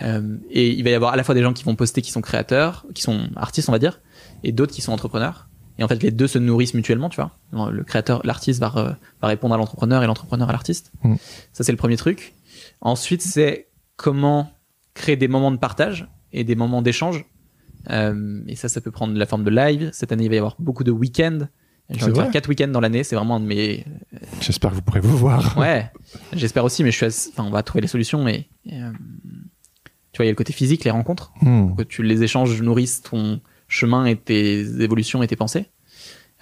Euh, et il va y avoir à la fois des gens qui vont poster qui sont créateurs, qui sont artistes, on va dire, et d'autres qui sont entrepreneurs. Et en fait, les deux se nourrissent mutuellement, tu vois. Le créateur, l'artiste va, re- va répondre à l'entrepreneur et l'entrepreneur à l'artiste. Mm. Ça, c'est le premier truc. Ensuite, c'est comment créer des moments de partage et des moments d'échange. Euh, et ça, ça peut prendre la forme de live. Cette année, il va y avoir beaucoup de week-ends. J'ai faire quatre week-ends dans l'année. C'est vraiment un de mes. J'espère que vous pourrez vous voir. Ouais, j'espère aussi, mais je suis. assez- Enfin, on va trouver les solutions. Mais euh, tu vois, il y a le côté physique, les rencontres Hmm. que tu les échanges nourrissent ton chemin et tes évolutions et tes pensées.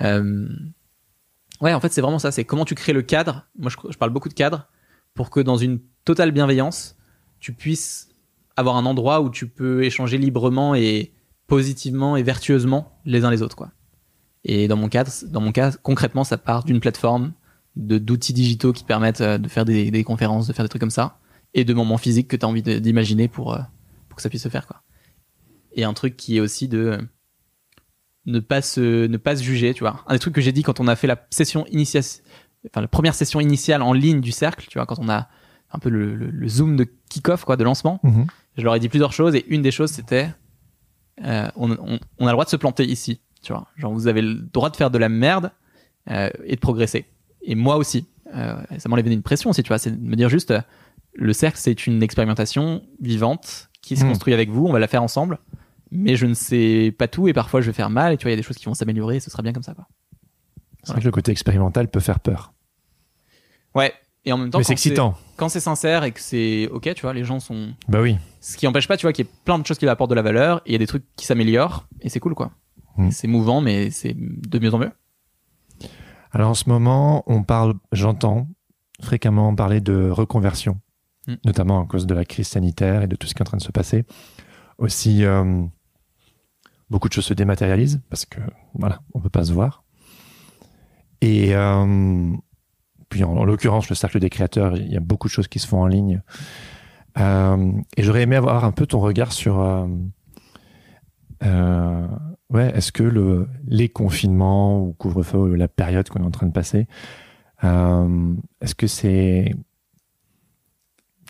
Euh, ouais, en fait, c'est vraiment ça. C'est comment tu crées le cadre. Moi, je, parle beaucoup de cadre pour que dans une totale bienveillance, tu puisses avoir un endroit où tu peux échanger librement et positivement et vertueusement les uns les autres, quoi. Et dans mon cadre, dans mon cas, concrètement, ça part d'une plateforme de d'outils digitaux qui permettent euh, de faire des, conférences, de faire des trucs comme ça, et de moments physiques que tu as envie d'imaginer pour, euh, pour que ça puisse se faire, quoi et un truc qui est aussi de ne pas se ne pas se juger tu vois. Un des trucs que j'ai dit quand on a fait la session initiale enfin la première session initiale en ligne du cercle tu vois quand on a un peu le, le- le zoom de kick-off quoi de lancement Mhm. je leur ai dit plusieurs choses et une des choses c'était euh, on, on- on a le droit de se planter ici tu vois. Genre vous avez le droit de faire de la merde euh, et de progresser. Et moi aussi. Euh, ça m'enlève une pression aussi tu vois. C'est de me dire juste euh, le cercle c'est une expérimentation vivante qui se Mhm. construit avec vous on va la faire ensemble mais je ne sais pas tout et parfois je vais faire mal et tu vois il y a des choses qui vont s'améliorer et ce sera bien comme ça quoi C'est vrai que le côté expérimental peut faire peur. ouais et en même temps Mais c'est quand c'est excitant. quand c'est sincère et que c'est ok tu vois les gens sont Bah oui. ce qui empêche pas tu vois qu'il y ait plein de choses qui apportent de la valeur et il y a des trucs qui s'améliorent et c'est cool quoi Mm. c'est mouvant mais c'est de mieux en mieux Alors en ce moment, on parle, j'entends fréquemment parler de reconversion, Mm. notamment à cause de la crise sanitaire et de tout ce qui est en train de se passer. Aussi, euh, beaucoup de choses se dématérialisent parce que voilà, on peut pas se voir. Et euh, puis en, en l'occurrence, le cercle des créateurs, il y a beaucoup de choses qui se font en ligne. Euh, et j'aurais aimé avoir un peu ton regard sur euh, ouais, est-ce que le, les confinements ou couvre-feu, ou la période qu'on est en train de passer, est-ce que c'est.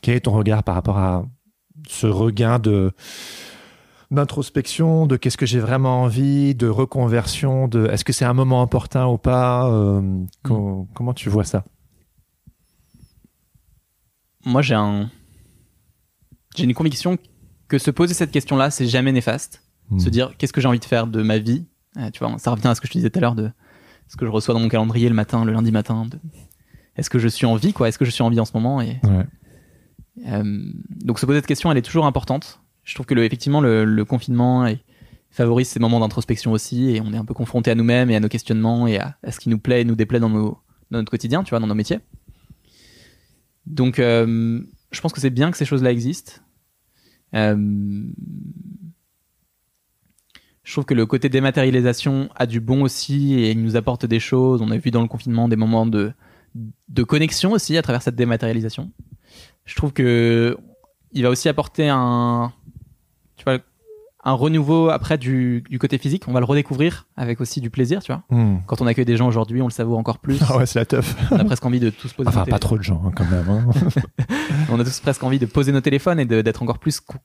Quel est ton regard par rapport à ce regain de d'introspection, de qu'est-ce que j'ai vraiment envie, de reconversion, de est-ce que c'est un moment opportun ou pas euh, co- Comment tu vois ça? Moi j'ai un j'ai une conviction que se poser cette question là c'est jamais néfaste. Hmm. se dire qu'est-ce que j'ai envie de faire de ma vie? Euh, tu vois ça revient à ce que je te disais tout à l'heure de ce que je reçois dans mon calendrier le matin le lundi matin de est-ce que je suis en vie quoi? Est-ce que je suis en vie en ce moment? Et Ouais. euh, donc se poser cette question elle est toujours importante je trouve que le, effectivement le, confinement favorise ces moments d'introspection aussi et on est un peu confronté à nous-mêmes et à nos questionnements et à, ce qui nous plaît et nous déplaît dans, notre quotidien tu vois dans nos métiers donc euh, je pense que c'est bien que ces choses-là existent euh, je trouve que le côté dématérialisation a du bon aussi et il nous apporte des choses. On a vu dans le confinement des moments de, de connexion aussi à travers cette dématérialisation. Je trouve que il va aussi apporter un, un renouveau après du, du côté physique. On va le redécouvrir avec aussi du plaisir, tu vois. Hmm. Quand on accueille des gens aujourd'hui, on le savoure encore plus. Ah ouais, c'est la teuf. On a presque envie de tous poser Enfin, nos pas trop de gens hein, quand même. hein. On a tous presque envie de poser nos téléphones et d'être encore plus co-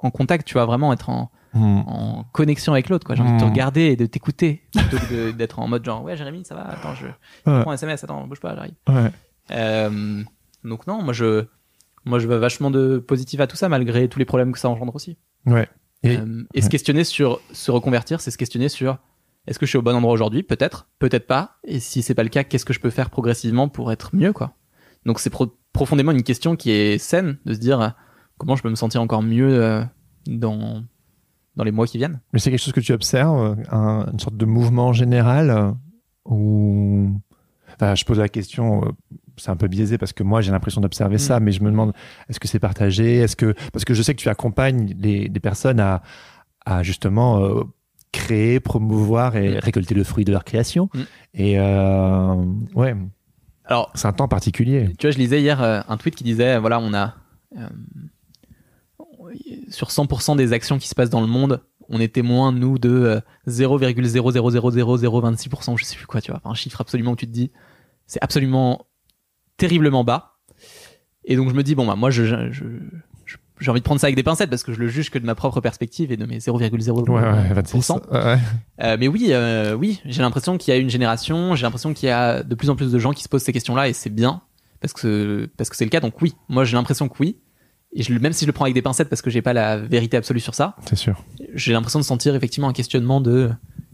en contact, tu vois, vraiment être en, Hmm. en connexion avec l'autre, quoi. J'ai envie de te Mm. regarder et de t'écouter plutôt que d'être en mode genre, ouais, Jérémy, ça va, attends, je, prends un SMS, attends, bouge pas, j'arrive. Ouais. Euh, donc non, moi je, moi je veux vachement de positif à tout ça malgré tous les problèmes que ça engendre aussi. Ouais. Et- Euh, et se questionner sur se reconvertir, c'est se questionner sur est-ce que je suis au bon endroit aujourd'hui? Peut-être, peut-être pas. Et si c'est pas le cas, qu'est-ce que je peux faire progressivement pour être mieux, quoi? Donc c'est pro- profondément une question qui est saine de se dire euh, comment je peux me sentir encore mieux euh, dans dans les mois qui viennent. Mais c'est quelque chose que tu observes, un- une sorte de mouvement général où... Enfin, je pose la question, c'est un peu biaisé parce que moi j'ai l'impression d'observer Mm. ça, mais je me demande est-ce que c'est partagé? Est-ce que parce que je sais que tu accompagnes les, les personnes à, à justement euh, créer, promouvoir et Mm. récolter le fruit de leur création. Mm. Et euh, ouais, Alors c'est un temps particulier. Tu vois, je lisais hier euh, un tweet qui disait, voilà, on a sur 100% des actions qui se passent dans le monde, on est témoin nous de euh, 0,0000026%, je sais plus quoi, tu vois, un chiffre absolument où tu te dis, c'est absolument terriblement bas. Et donc je me dis bon bah moi je, je- je- je- j'ai envie de prendre ça avec des pincettes parce que je le juge que de ma propre perspective et de mes 0,0 Ouais, ouais, 26. Ouais, ouais. euh, mais oui, euh, oui, j'ai l'impression qu'il y a une génération, j'ai l'impression qu'il y a de plus en plus de gens qui se posent ces questions-là et c'est bien parce que parce que c'est le cas. Donc oui, moi j'ai l'impression que oui. Et je, même si je le prends avec des pincettes parce que j'ai pas la vérité absolue sur ça, c'est sûr. j'ai l'impression de sentir effectivement un questionnement de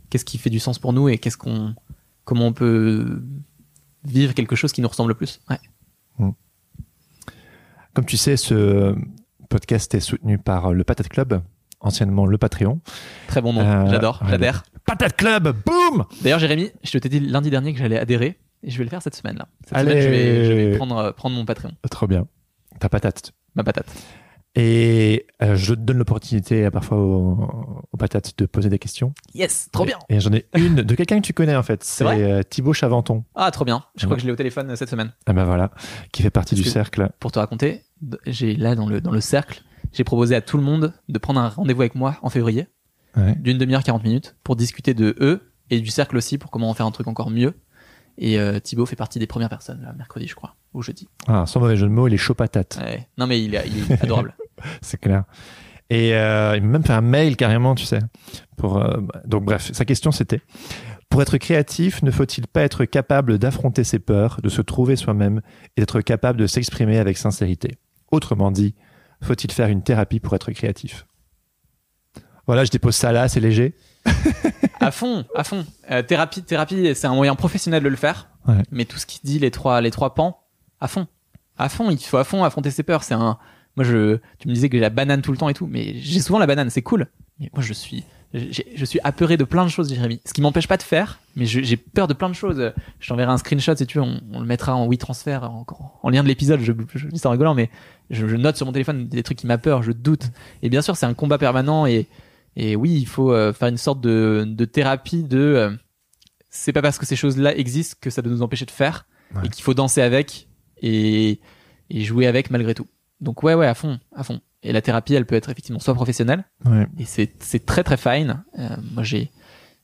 qu'est-ce qui fait du sens pour nous et qu'est-ce qu'on comment on peut vivre quelque chose qui nous ressemble le plus. Ouais. Comme tu sais, ce podcast est soutenu par le Patate Club, anciennement le Patreon. Très bon nom, Euh, j'adore, ouais, j'adhère. Patate Club, boum D'ailleurs, Jérémy, je t'ai dit lundi dernier que j'allais adhérer et je vais le faire cette semaine là. Cette Allez. semaine, je vais, je vais prendre, euh, prendre mon Patreon, Trop bien. Ta patate. ma patate. Et euh, je donne l'opportunité euh, parfois aux, aux patates de poser des questions. Yes, trop bien. Et j'en ai une de quelqu'un que tu connais en fait. C'est euh, Thibaut Chaventon. Ah, trop bien. Je Ouais. crois que je l'ai au téléphone cette semaine. Ah ben voilà, qui fait partie Parce du cercle. Pour te raconter, j'ai là dans le, dans le cercle, j'ai proposé à tout le monde de prendre un rendez-vous avec moi en février, Ouais. d'une demi-heure, 40 minutes, pour discuter de eux et du cercle aussi, pour comment en faire un truc encore mieux. Et euh, Thibaut fait partie des premières personnes, là, mercredi, je crois, ou jeudi. Ah, sans mauvais jeu de mots, il est chaud patate. Ouais. Non, mais il est, il est adorable. C'est clair. Et euh, il m'a même fait un mail carrément, tu sais. Pour, euh, donc bref, sa question c'était pour être créatif, ne faut-il pas être capable d'affronter ses peurs, de se trouver soi-même et d'être capable de s'exprimer avec sincérité? Autrement dit, faut-il faire une thérapie pour être créatif? Voilà, je dépose ça là, c'est léger. à fond, à fond. Euh, thérapie, thérapie, c'est un moyen professionnel de le faire. Ouais. Mais tout ce qui dit les trois, les trois pans, à fond, à fond. Il faut à fond affronter ses peurs. C'est un. Moi, je, tu me disais que j'ai la banane tout le temps et tout, mais j'ai souvent la banane, c'est cool. Mais moi, je suis, je suis apeuré de plein de choses, Jérémy. Ce qui m'empêche pas de faire, mais j'ai peur de plein de choses. Je t'enverrai un screenshot si tu veux, on, on le mettra en WeTransfer en, en lien de l'épisode. Je, je dis ça en rigolant, mais je, je note sur mon téléphone des trucs qui m'a peur, je doute. Et bien sûr, c'est un combat permanent et et oui, il faut euh, faire une sorte de, de thérapie de. euh, c'est pas parce que ces choses-là existent que ça doit nous empêcher de faire Ouais. et qu'il faut danser avec et, et jouer avec malgré tout. Donc ouais, ouais, à fond, à fond. Et la thérapie, elle peut être effectivement soit professionnelle Ouais. et c'est très très fine. Euh, moi, j'ai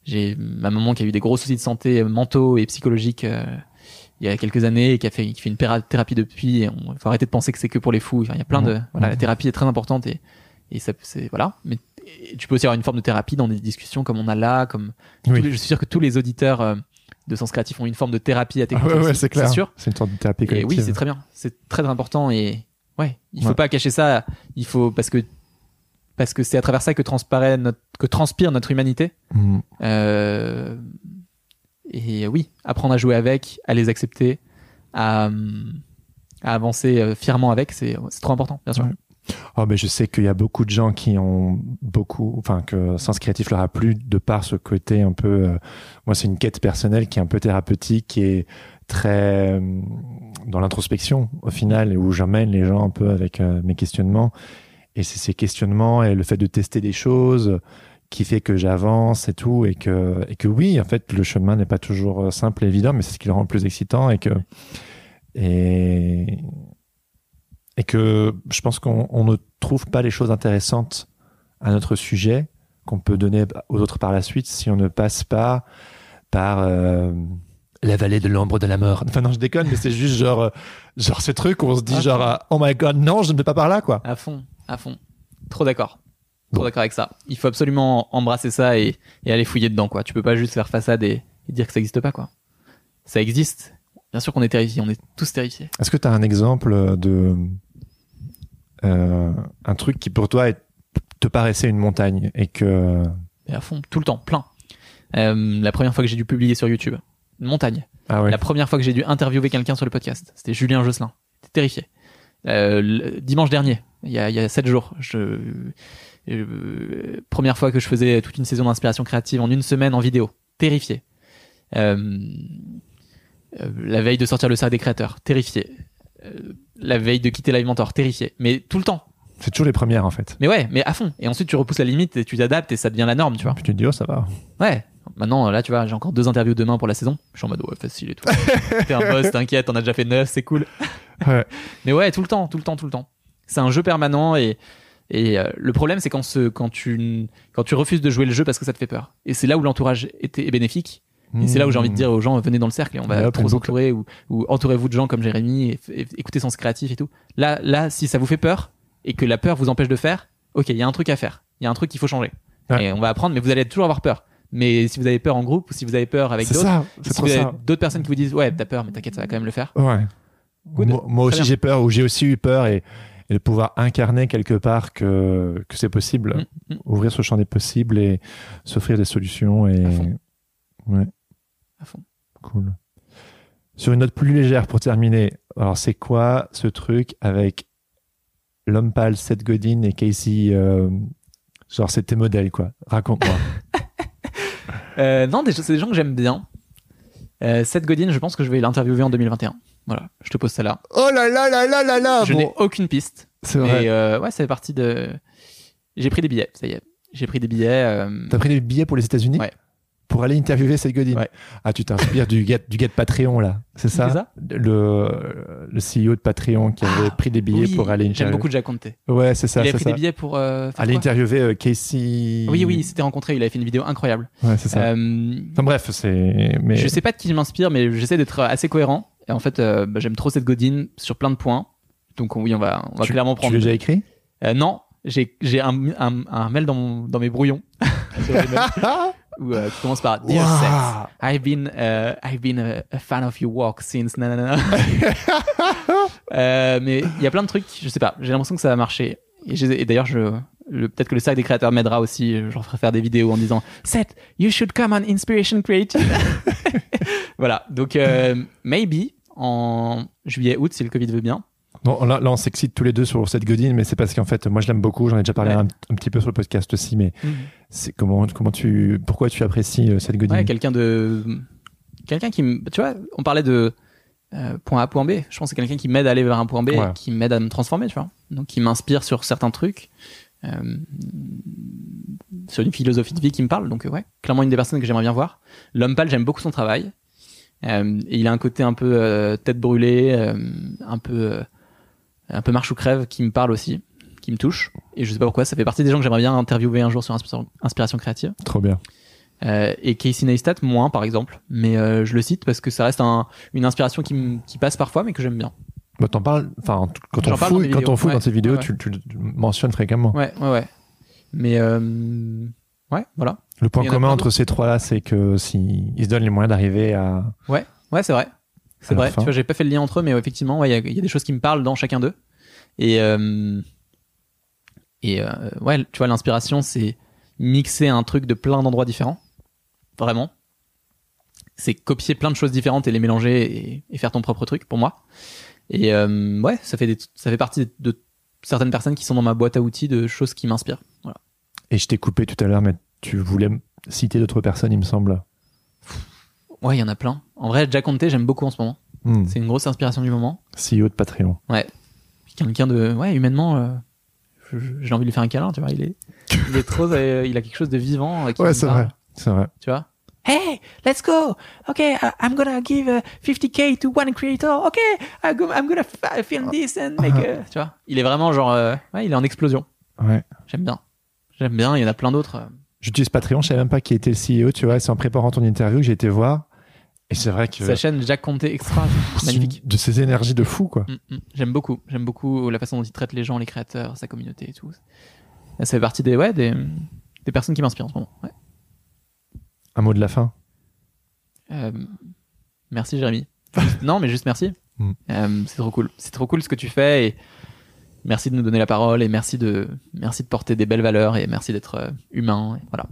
j'ai ma maman qui a eu des gros soucis de santé mentaux et psychologiques euh, il y a quelques années et qui a fait qui fait une thérapie depuis. Il faut arrêter de penser que c'est que pour les fous. Enfin, il y a plein de voilà, la thérapie est très importante et et ça c'est voilà. Mais tu peux aussi avoir une forme de thérapie dans des discussions comme on a là, comme Oui. tous les- je suis sûr que tous les auditeurs euh, de Sens Créatif ont une forme de thérapie à Ah t'écouter. ouais, c'est clair. Sûr. C'est une sorte de thérapie Et oui, collective. c'est très bien. C'est très important et ouais, il faut Ouais. pas cacher ça. Il faut parce que parce que c'est à travers ça que transparaît notre que transpire notre humanité. Mhm. Euh, et oui, apprendre à jouer avec, à les accepter, à, à avancer euh, fièrement avec, c'est c'est trop important, bien sûr. Oh, mais je sais qu'il y a beaucoup de gens qui ont beaucoup, enfin, que Sens Créatif leur a plu de par ce côté un peu, euh, moi, c'est une quête personnelle qui est un peu thérapeutique, qui est très euh, dans l'introspection, au final, et où j'emmène les gens un peu avec euh, mes questionnements. Et c'est ces questionnements et le fait de tester des choses qui fait que j'avance et tout, et que, et que oui, en fait, le chemin n'est pas toujours euh, simple et évident, mais c'est ce qui le rend le plus excitant et que, et, et que je pense qu'on on ne trouve pas les choses intéressantes un autre sujet qu'on peut donner aux autres par la suite si on ne passe pas par euh, la vallée de l'ombre de la mort. Enfin non, je déconne, mais c'est juste genre, euh, genre ce truc où on se dit Ah, genre, ah, oh my god, non, je ne vais pas par là, quoi. À fond, à fond. Trop d'accord. Trop Bon. d'accord avec ça. Il faut absolument embrasser ça et, et aller fouiller dedans, quoi. Tu peux pas juste faire façade et, et dire que ça existe pas, quoi. Ça existe. Bien sûr qu'on est terrifiés, on est tous terrifiés. Est-ce que tu as un exemple de euh, un truc qui pour toi est- te paraissait une montagne et que Et à fond, tout le temps, plein. Euh, la première fois que j'ai dû publier sur YouTube, une montagne. ah ouais La première fois que j'ai dû interviewer quelqu'un sur le podcast, c'était Julien Josselin. J'étais terrifié. Euh, le- dimanche dernier, il y a, il y a sept jours, je, euh, première fois que je faisais toute une saison d'inspiration créative en une semaine en vidéo. Terrifié. Euh, euh, la veille de sortir le sac des créateurs, terrifié. Euh, la veille de quitter Live Mentor, terrifié. Mais tout le temps. c'est toujours les premières en fait. Mais ouais, mais à fond. Et ensuite, tu repousses la limite et tu t'adaptes et ça devient la norme, tu vois. Puis tu te dis oh ça va. Ouais. Maintenant, là, tu vois, j'ai encore deux interviews demain pour la saison. Je suis en mode, ouais, facile et tout. T'es un boss, t'inquiète, on a déjà fait neuf, c'est cool. Ouais. Mais ouais, tout le temps, tout le temps, tout le temps. C'est un jeu permanent et, et euh, le problème, c'est quand, ce, quand, tu, quand tu refuses de jouer le jeu parce que ça te fait peur. Et c'est là où l'entourage était, est bénéfique. Et c'est là où j'ai envie de dire aux gens, venez dans le cercle et on va hop, trop s'entourer ou, ou entourez-vous de gens comme Jérémy et, et écoutez Sens Créatif et tout. Là, là, si ça vous fait peur et que la peur vous empêche de faire, ok, il y a un truc à faire. Il y a un truc qu'il faut changer. Ouais. Et on va apprendre, mais vous allez toujours avoir peur. Mais si vous avez peur en groupe ou si vous avez peur avec d'autres, si vous avez d'autres personnes qui vous disent, ouais, t'as peur, mais t'inquiète, ça va quand même le faire. Ouais. Good. Moi, aussi j'ai peur ou j'ai aussi eu peur et, et de pouvoir incarner quelque part que, que c'est possible, Mm, mm. ouvrir ce champ des possibles et s'offrir des solutions et ouais, À fond. cool. Sur une note plus légère pour terminer, alors c'est quoi ce truc avec l'homme pâle, Seth Godin et Casey euh, Genre c'est tes modèles quoi. Raconte-moi. Euh, non, c'est des gens que j'aime bien. Euh, Seth Godin, je pense que je vais l'interviewer en 2021. Voilà, je te pose ça là. oh là là là là là là je bon, n'ai aucune piste. C'est vrai. ouais, ça fait partie de. J'ai pris des billets, ça y est. J'ai pris des billets. T'as pris des billets pour les États-Unis? Ouais. Pour aller interviewer Seth Godin Ouais. Ah, tu t'inspires du gars, du gars de Patreon, là. C'est ça, ça? Le, le CEO de Patreon qui avait Ah, pris des billets oui, pour aller J'aime interviewer. beaucoup Jack Conte. Ouais, c'est ça, il avait pris ça. des billets pour. euh, Aller interviewer euh, Casey. Oui, oui, il s'était rencontré. Il avait fait une vidéo incroyable. Ouais, c'est ça. Euh, Enfin bref, c'est. Mais... Je sais pas de qui je m'inspire, mais j'essaie d'être assez cohérent. Et en fait, euh, bah, j'aime trop Seth Godin sur plein de points. Donc oui, on va, on va tu, clairement tu prendre. l'as déjà écrit? Euh, non, j'ai j'ai un, un, un mail dans, mon, dans mes brouillons où euh, qui commence par Dear Waouh I've been uh, I've been a, a fan of your walk since nanana. euh, mais il y a plein de trucs, je sais pas. J'ai l'impression que ça va marcher. Et, d'ailleurs, je peut-être que le sac des créateurs m'aidera aussi. Je ferai faire des vidéos en disant Seth, you should come on Inspiration Creative. voilà. Donc euh, maybe en juillet août si le Covid veut bien. Bon, là, là, on s'excite tous les deux sur Seth Godin, mais c'est parce qu'en fait, moi, je l'aime beaucoup. J'en ai déjà parlé Ouais. un, un petit peu sur le podcast aussi, mais c'est comment, comment tu, pourquoi tu apprécies euh, Seth Godin? Ouais, quelqu'un de quelqu'un qui me tu vois on parlait de euh, point A point B. Je pense que c'est quelqu'un qui m'aide à aller vers un point B Ouais. qui m'aide à me transformer tu vois. Donc qui m'inspire sur certains trucs euh, sur une philosophie de vie qui me parle. Donc ouais clairement une des personnes que j'aimerais bien voir. L'homme pâle j'aime beaucoup son travail. Euh, et il a un côté un peu tête brûlée un peu un peu marche ou crève qui me parle aussi qui me touche et je sais pas pourquoi ça fait partie des gens que j'aimerais bien interviewer un jour sur Inspiration, créative Trop bien. euh, et Casey Neistat, moins par exemple. Mais euh, je le cite parce que ça reste un, une inspiration qui, passe parfois, mais que j'aime bien. Bah, t'en parles, enfin, quand on parle fouille, mes quand vidéos. on fouille Ouais, dans tes vidéos, ouais, tu, tu le mentionnes fréquemment. Ouais, ouais, ouais. Mais euh, ouais, voilà. Le point commun entre ces trois-là, c'est que si ils se donnent les moyens d'arriver à, Ouais, ouais, c'est vrai. C'est vrai. fin. Tu vois, j'ai pas fait le lien entre eux, mais effectivement, ouais, il y, a- il y a des choses qui me parlent dans chacun d'eux. Et euh, et euh, ouais, tu vois, l'inspiration, c'est mixer un truc de plein d'endroits différents. Vraiment. C'est copier plein de choses différentes et les mélanger et, et faire ton propre truc pour moi. Et euh, ouais, ça fait des, ça fait partie de certaines personnes qui sont dans ma boîte à outils de choses qui m'inspirent. Voilà. et je t'ai coupé tout à l'heure, mais tu voulais citer d'autres personnes, il me semble. Ouais, il y en a plein. En vrai, Jack Conte, j'aime beaucoup en ce moment. Hmm. C'est une grosse inspiration du moment. CEO de Patreon. Puis quelqu'un de ouais humainement euh, j'ai envie de lui faire un câlin tu vois il est il est trop euh, il a quelque chose de vivant euh, qui Ouais, c'est vrai. C'est vrai. tu vois hey let's go okay I- I'm gonna give uh, 50k to one creator okay I'm gonna f- film this and make a... tu vois il est vraiment genre euh, ouais il est en explosion Ouais. j'aime bien J'aime bien, il y en a plein d'autres. J'utilise Patreon, je savais même pas qui était le CEO, tu vois. C'est en préparant ton interview que j'ai été voir. Et c'est vrai que. Sa chaîne Jacques Comté Extra, magnifique. De ses énergies de fou, quoi. Mm, mm. J'aime beaucoup. J'aime beaucoup la façon dont il traite les gens, les créateurs, sa communauté et tout. Ça fait partie des, ouais, des, des personnes qui m'inspirent en ce moment. Ouais. Un mot de la fin? Euh, merci Jérémy. Non, mais juste merci. Mm. Euh, c'est trop cool. C'est trop cool ce que tu fais et merci de nous donner la parole et merci de, merci de porter des belles valeurs et merci d'être euh, humain. Et voilà.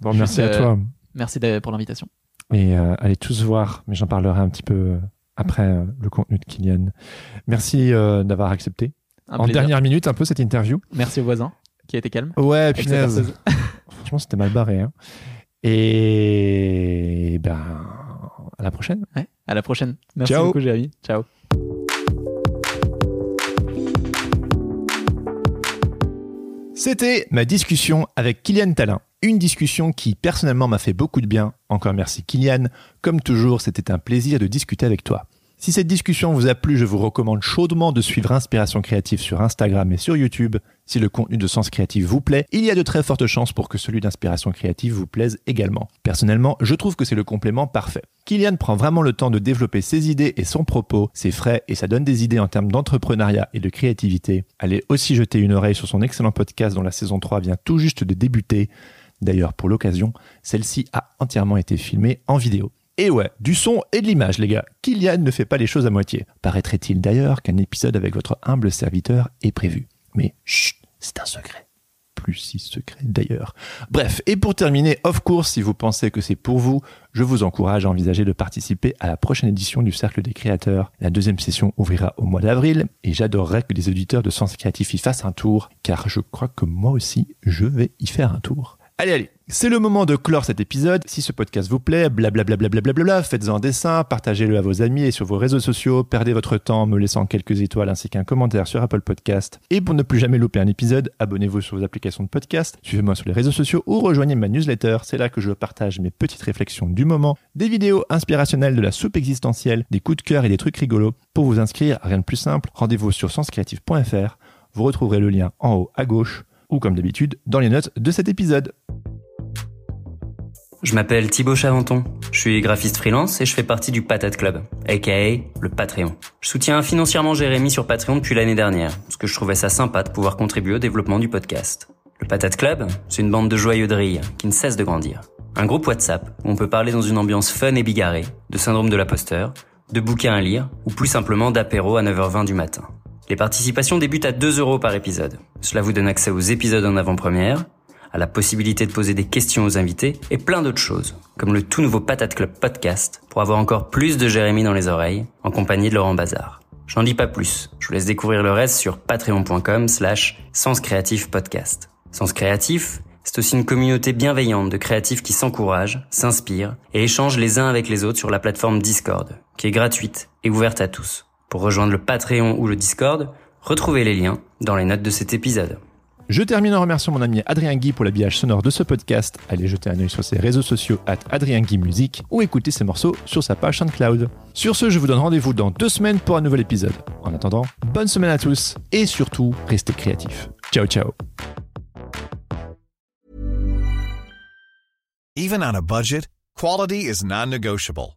Bon, Juste, merci à euh, toi. Merci de- pour l'invitation. Et euh, allez tous voir, mais j'en parlerai un petit peu euh, après euh, le contenu de Kylian. Merci euh, d'avoir accepté. Un en plaisir. dernière minute, un peu cette interview. Merci au voisin qui a été calme. Ouais, punaise. Franchement, c'était mal barré. hein. Et ben, à la prochaine. Ouais. À la prochaine. Merci Ciao. beaucoup Jérémy. Ciao. C'était ma discussion avec Kylian Talin. Une discussion qui personnellement m'a fait beaucoup de bien. Encore merci Kylian. Comme toujours, c'était un plaisir de discuter avec toi. Si cette discussion vous a plu, je vous recommande chaudement de suivre Inspiration Créative sur Instagram et sur YouTube. Si le contenu de Sens Créatif vous plaît, il y a de très fortes chances pour que celui d'Inspiration Créative vous plaise également. Personnellement, je trouve que c'est le complément parfait. Kylian prend vraiment le temps de développer ses idées et son propos, c'est frais et ça donne des idées en termes d'entrepreneuriat et de créativité. Allez aussi jeter une oreille sur son excellent podcast dont la saison 3 vient tout juste de débuter. D'ailleurs, pour l'occasion, celle-ci a entièrement été filmée en vidéo. Et ouais, du son et de l'image, les gars. Kylian ne fait pas les choses à moitié. Paraîtrait-il d'ailleurs qu'un épisode avec votre humble serviteur est prévu. Mais chut, c'est un secret. Plus si secret d'ailleurs. Bref, et pour terminer, of course, si vous pensez que c'est pour vous, je vous encourage à envisager de participer à la prochaine édition du Cercle des Créateurs. La deuxième session ouvrira au mois d'avril et j'adorerais que des auditeurs de Sens Créatif y fassent un tour, car je crois que moi aussi, je vais y faire un tour. Allez, allez, c'est le moment de clore cet épisode. Si ce podcast vous plaît, blablabla, faites-en un dessin, partagez-le à vos amis et sur vos réseaux sociaux, perdez votre temps en me laissant quelques étoiles ainsi qu'un commentaire sur Apple Podcast. Et pour ne plus jamais louper un épisode, abonnez-vous sur vos applications de podcast, suivez-moi sur les réseaux sociaux ou rejoignez ma newsletter. C'est là que je partage mes petites réflexions du moment, des vidéos inspirationnelles de la soupe existentielle, des coups de cœur et des trucs rigolos. Pour vous inscrire, rien de plus simple, rendez-vous sur senscreatif.fr. Vous retrouverez le lien en haut à gauche ou comme d'habitude dans les notes de cet épisode. Je m'appelle Thibaut Chaventon, je suis graphiste freelance et je fais partie du Patate Club, aka le Patreon. Je soutiens financièrement Jérémy sur Patreon depuis l'année dernière, parce que je trouvais ça sympa de pouvoir contribuer au développement du podcast. Le Patate Club, c'est une bande de joyeux drilles qui ne cesse de grandir. Un groupe WhatsApp où on peut parler dans une ambiance fun et bigarrée, de syndrome de l'imposteur, de bouquins à lire, ou plus simplement d'apéro à 9h20 du matin. Les participations débutent à 2 euros par épisode. Cela vous donne accès aux épisodes en avant-première, à la possibilité de poser des questions aux invités et plein d'autres choses, comme le tout nouveau Patate Club podcast pour avoir encore plus de Jérémy dans les oreilles, en compagnie de Laurent Bazar. J'en dis pas plus, je vous laisse découvrir le reste sur patreon.com slash sens créatif podcast. Sens créatif, c'est aussi une communauté bienveillante de créatifs qui s'encouragent, s'inspirent et échangent les uns avec les autres sur la plateforme Discord, qui est gratuite et ouverte à tous. Pour rejoindre le Patreon ou le Discord, retrouvez les liens dans les notes de cet épisode. Je termine en remerciant mon ami Adrien Guy pour l'habillage sonore de ce podcast. Allez jeter un œil sur ses réseaux sociaux at Adrien Guy Musique ou écouter ses morceaux sur sa page SoundCloud. Sur ce, je vous donne rendez-vous dans deux semaines pour un nouvel épisode. En attendant, bonne semaine à tous et surtout, restez créatifs. Ciao ciao Even on a budget, quality is non-negotiable.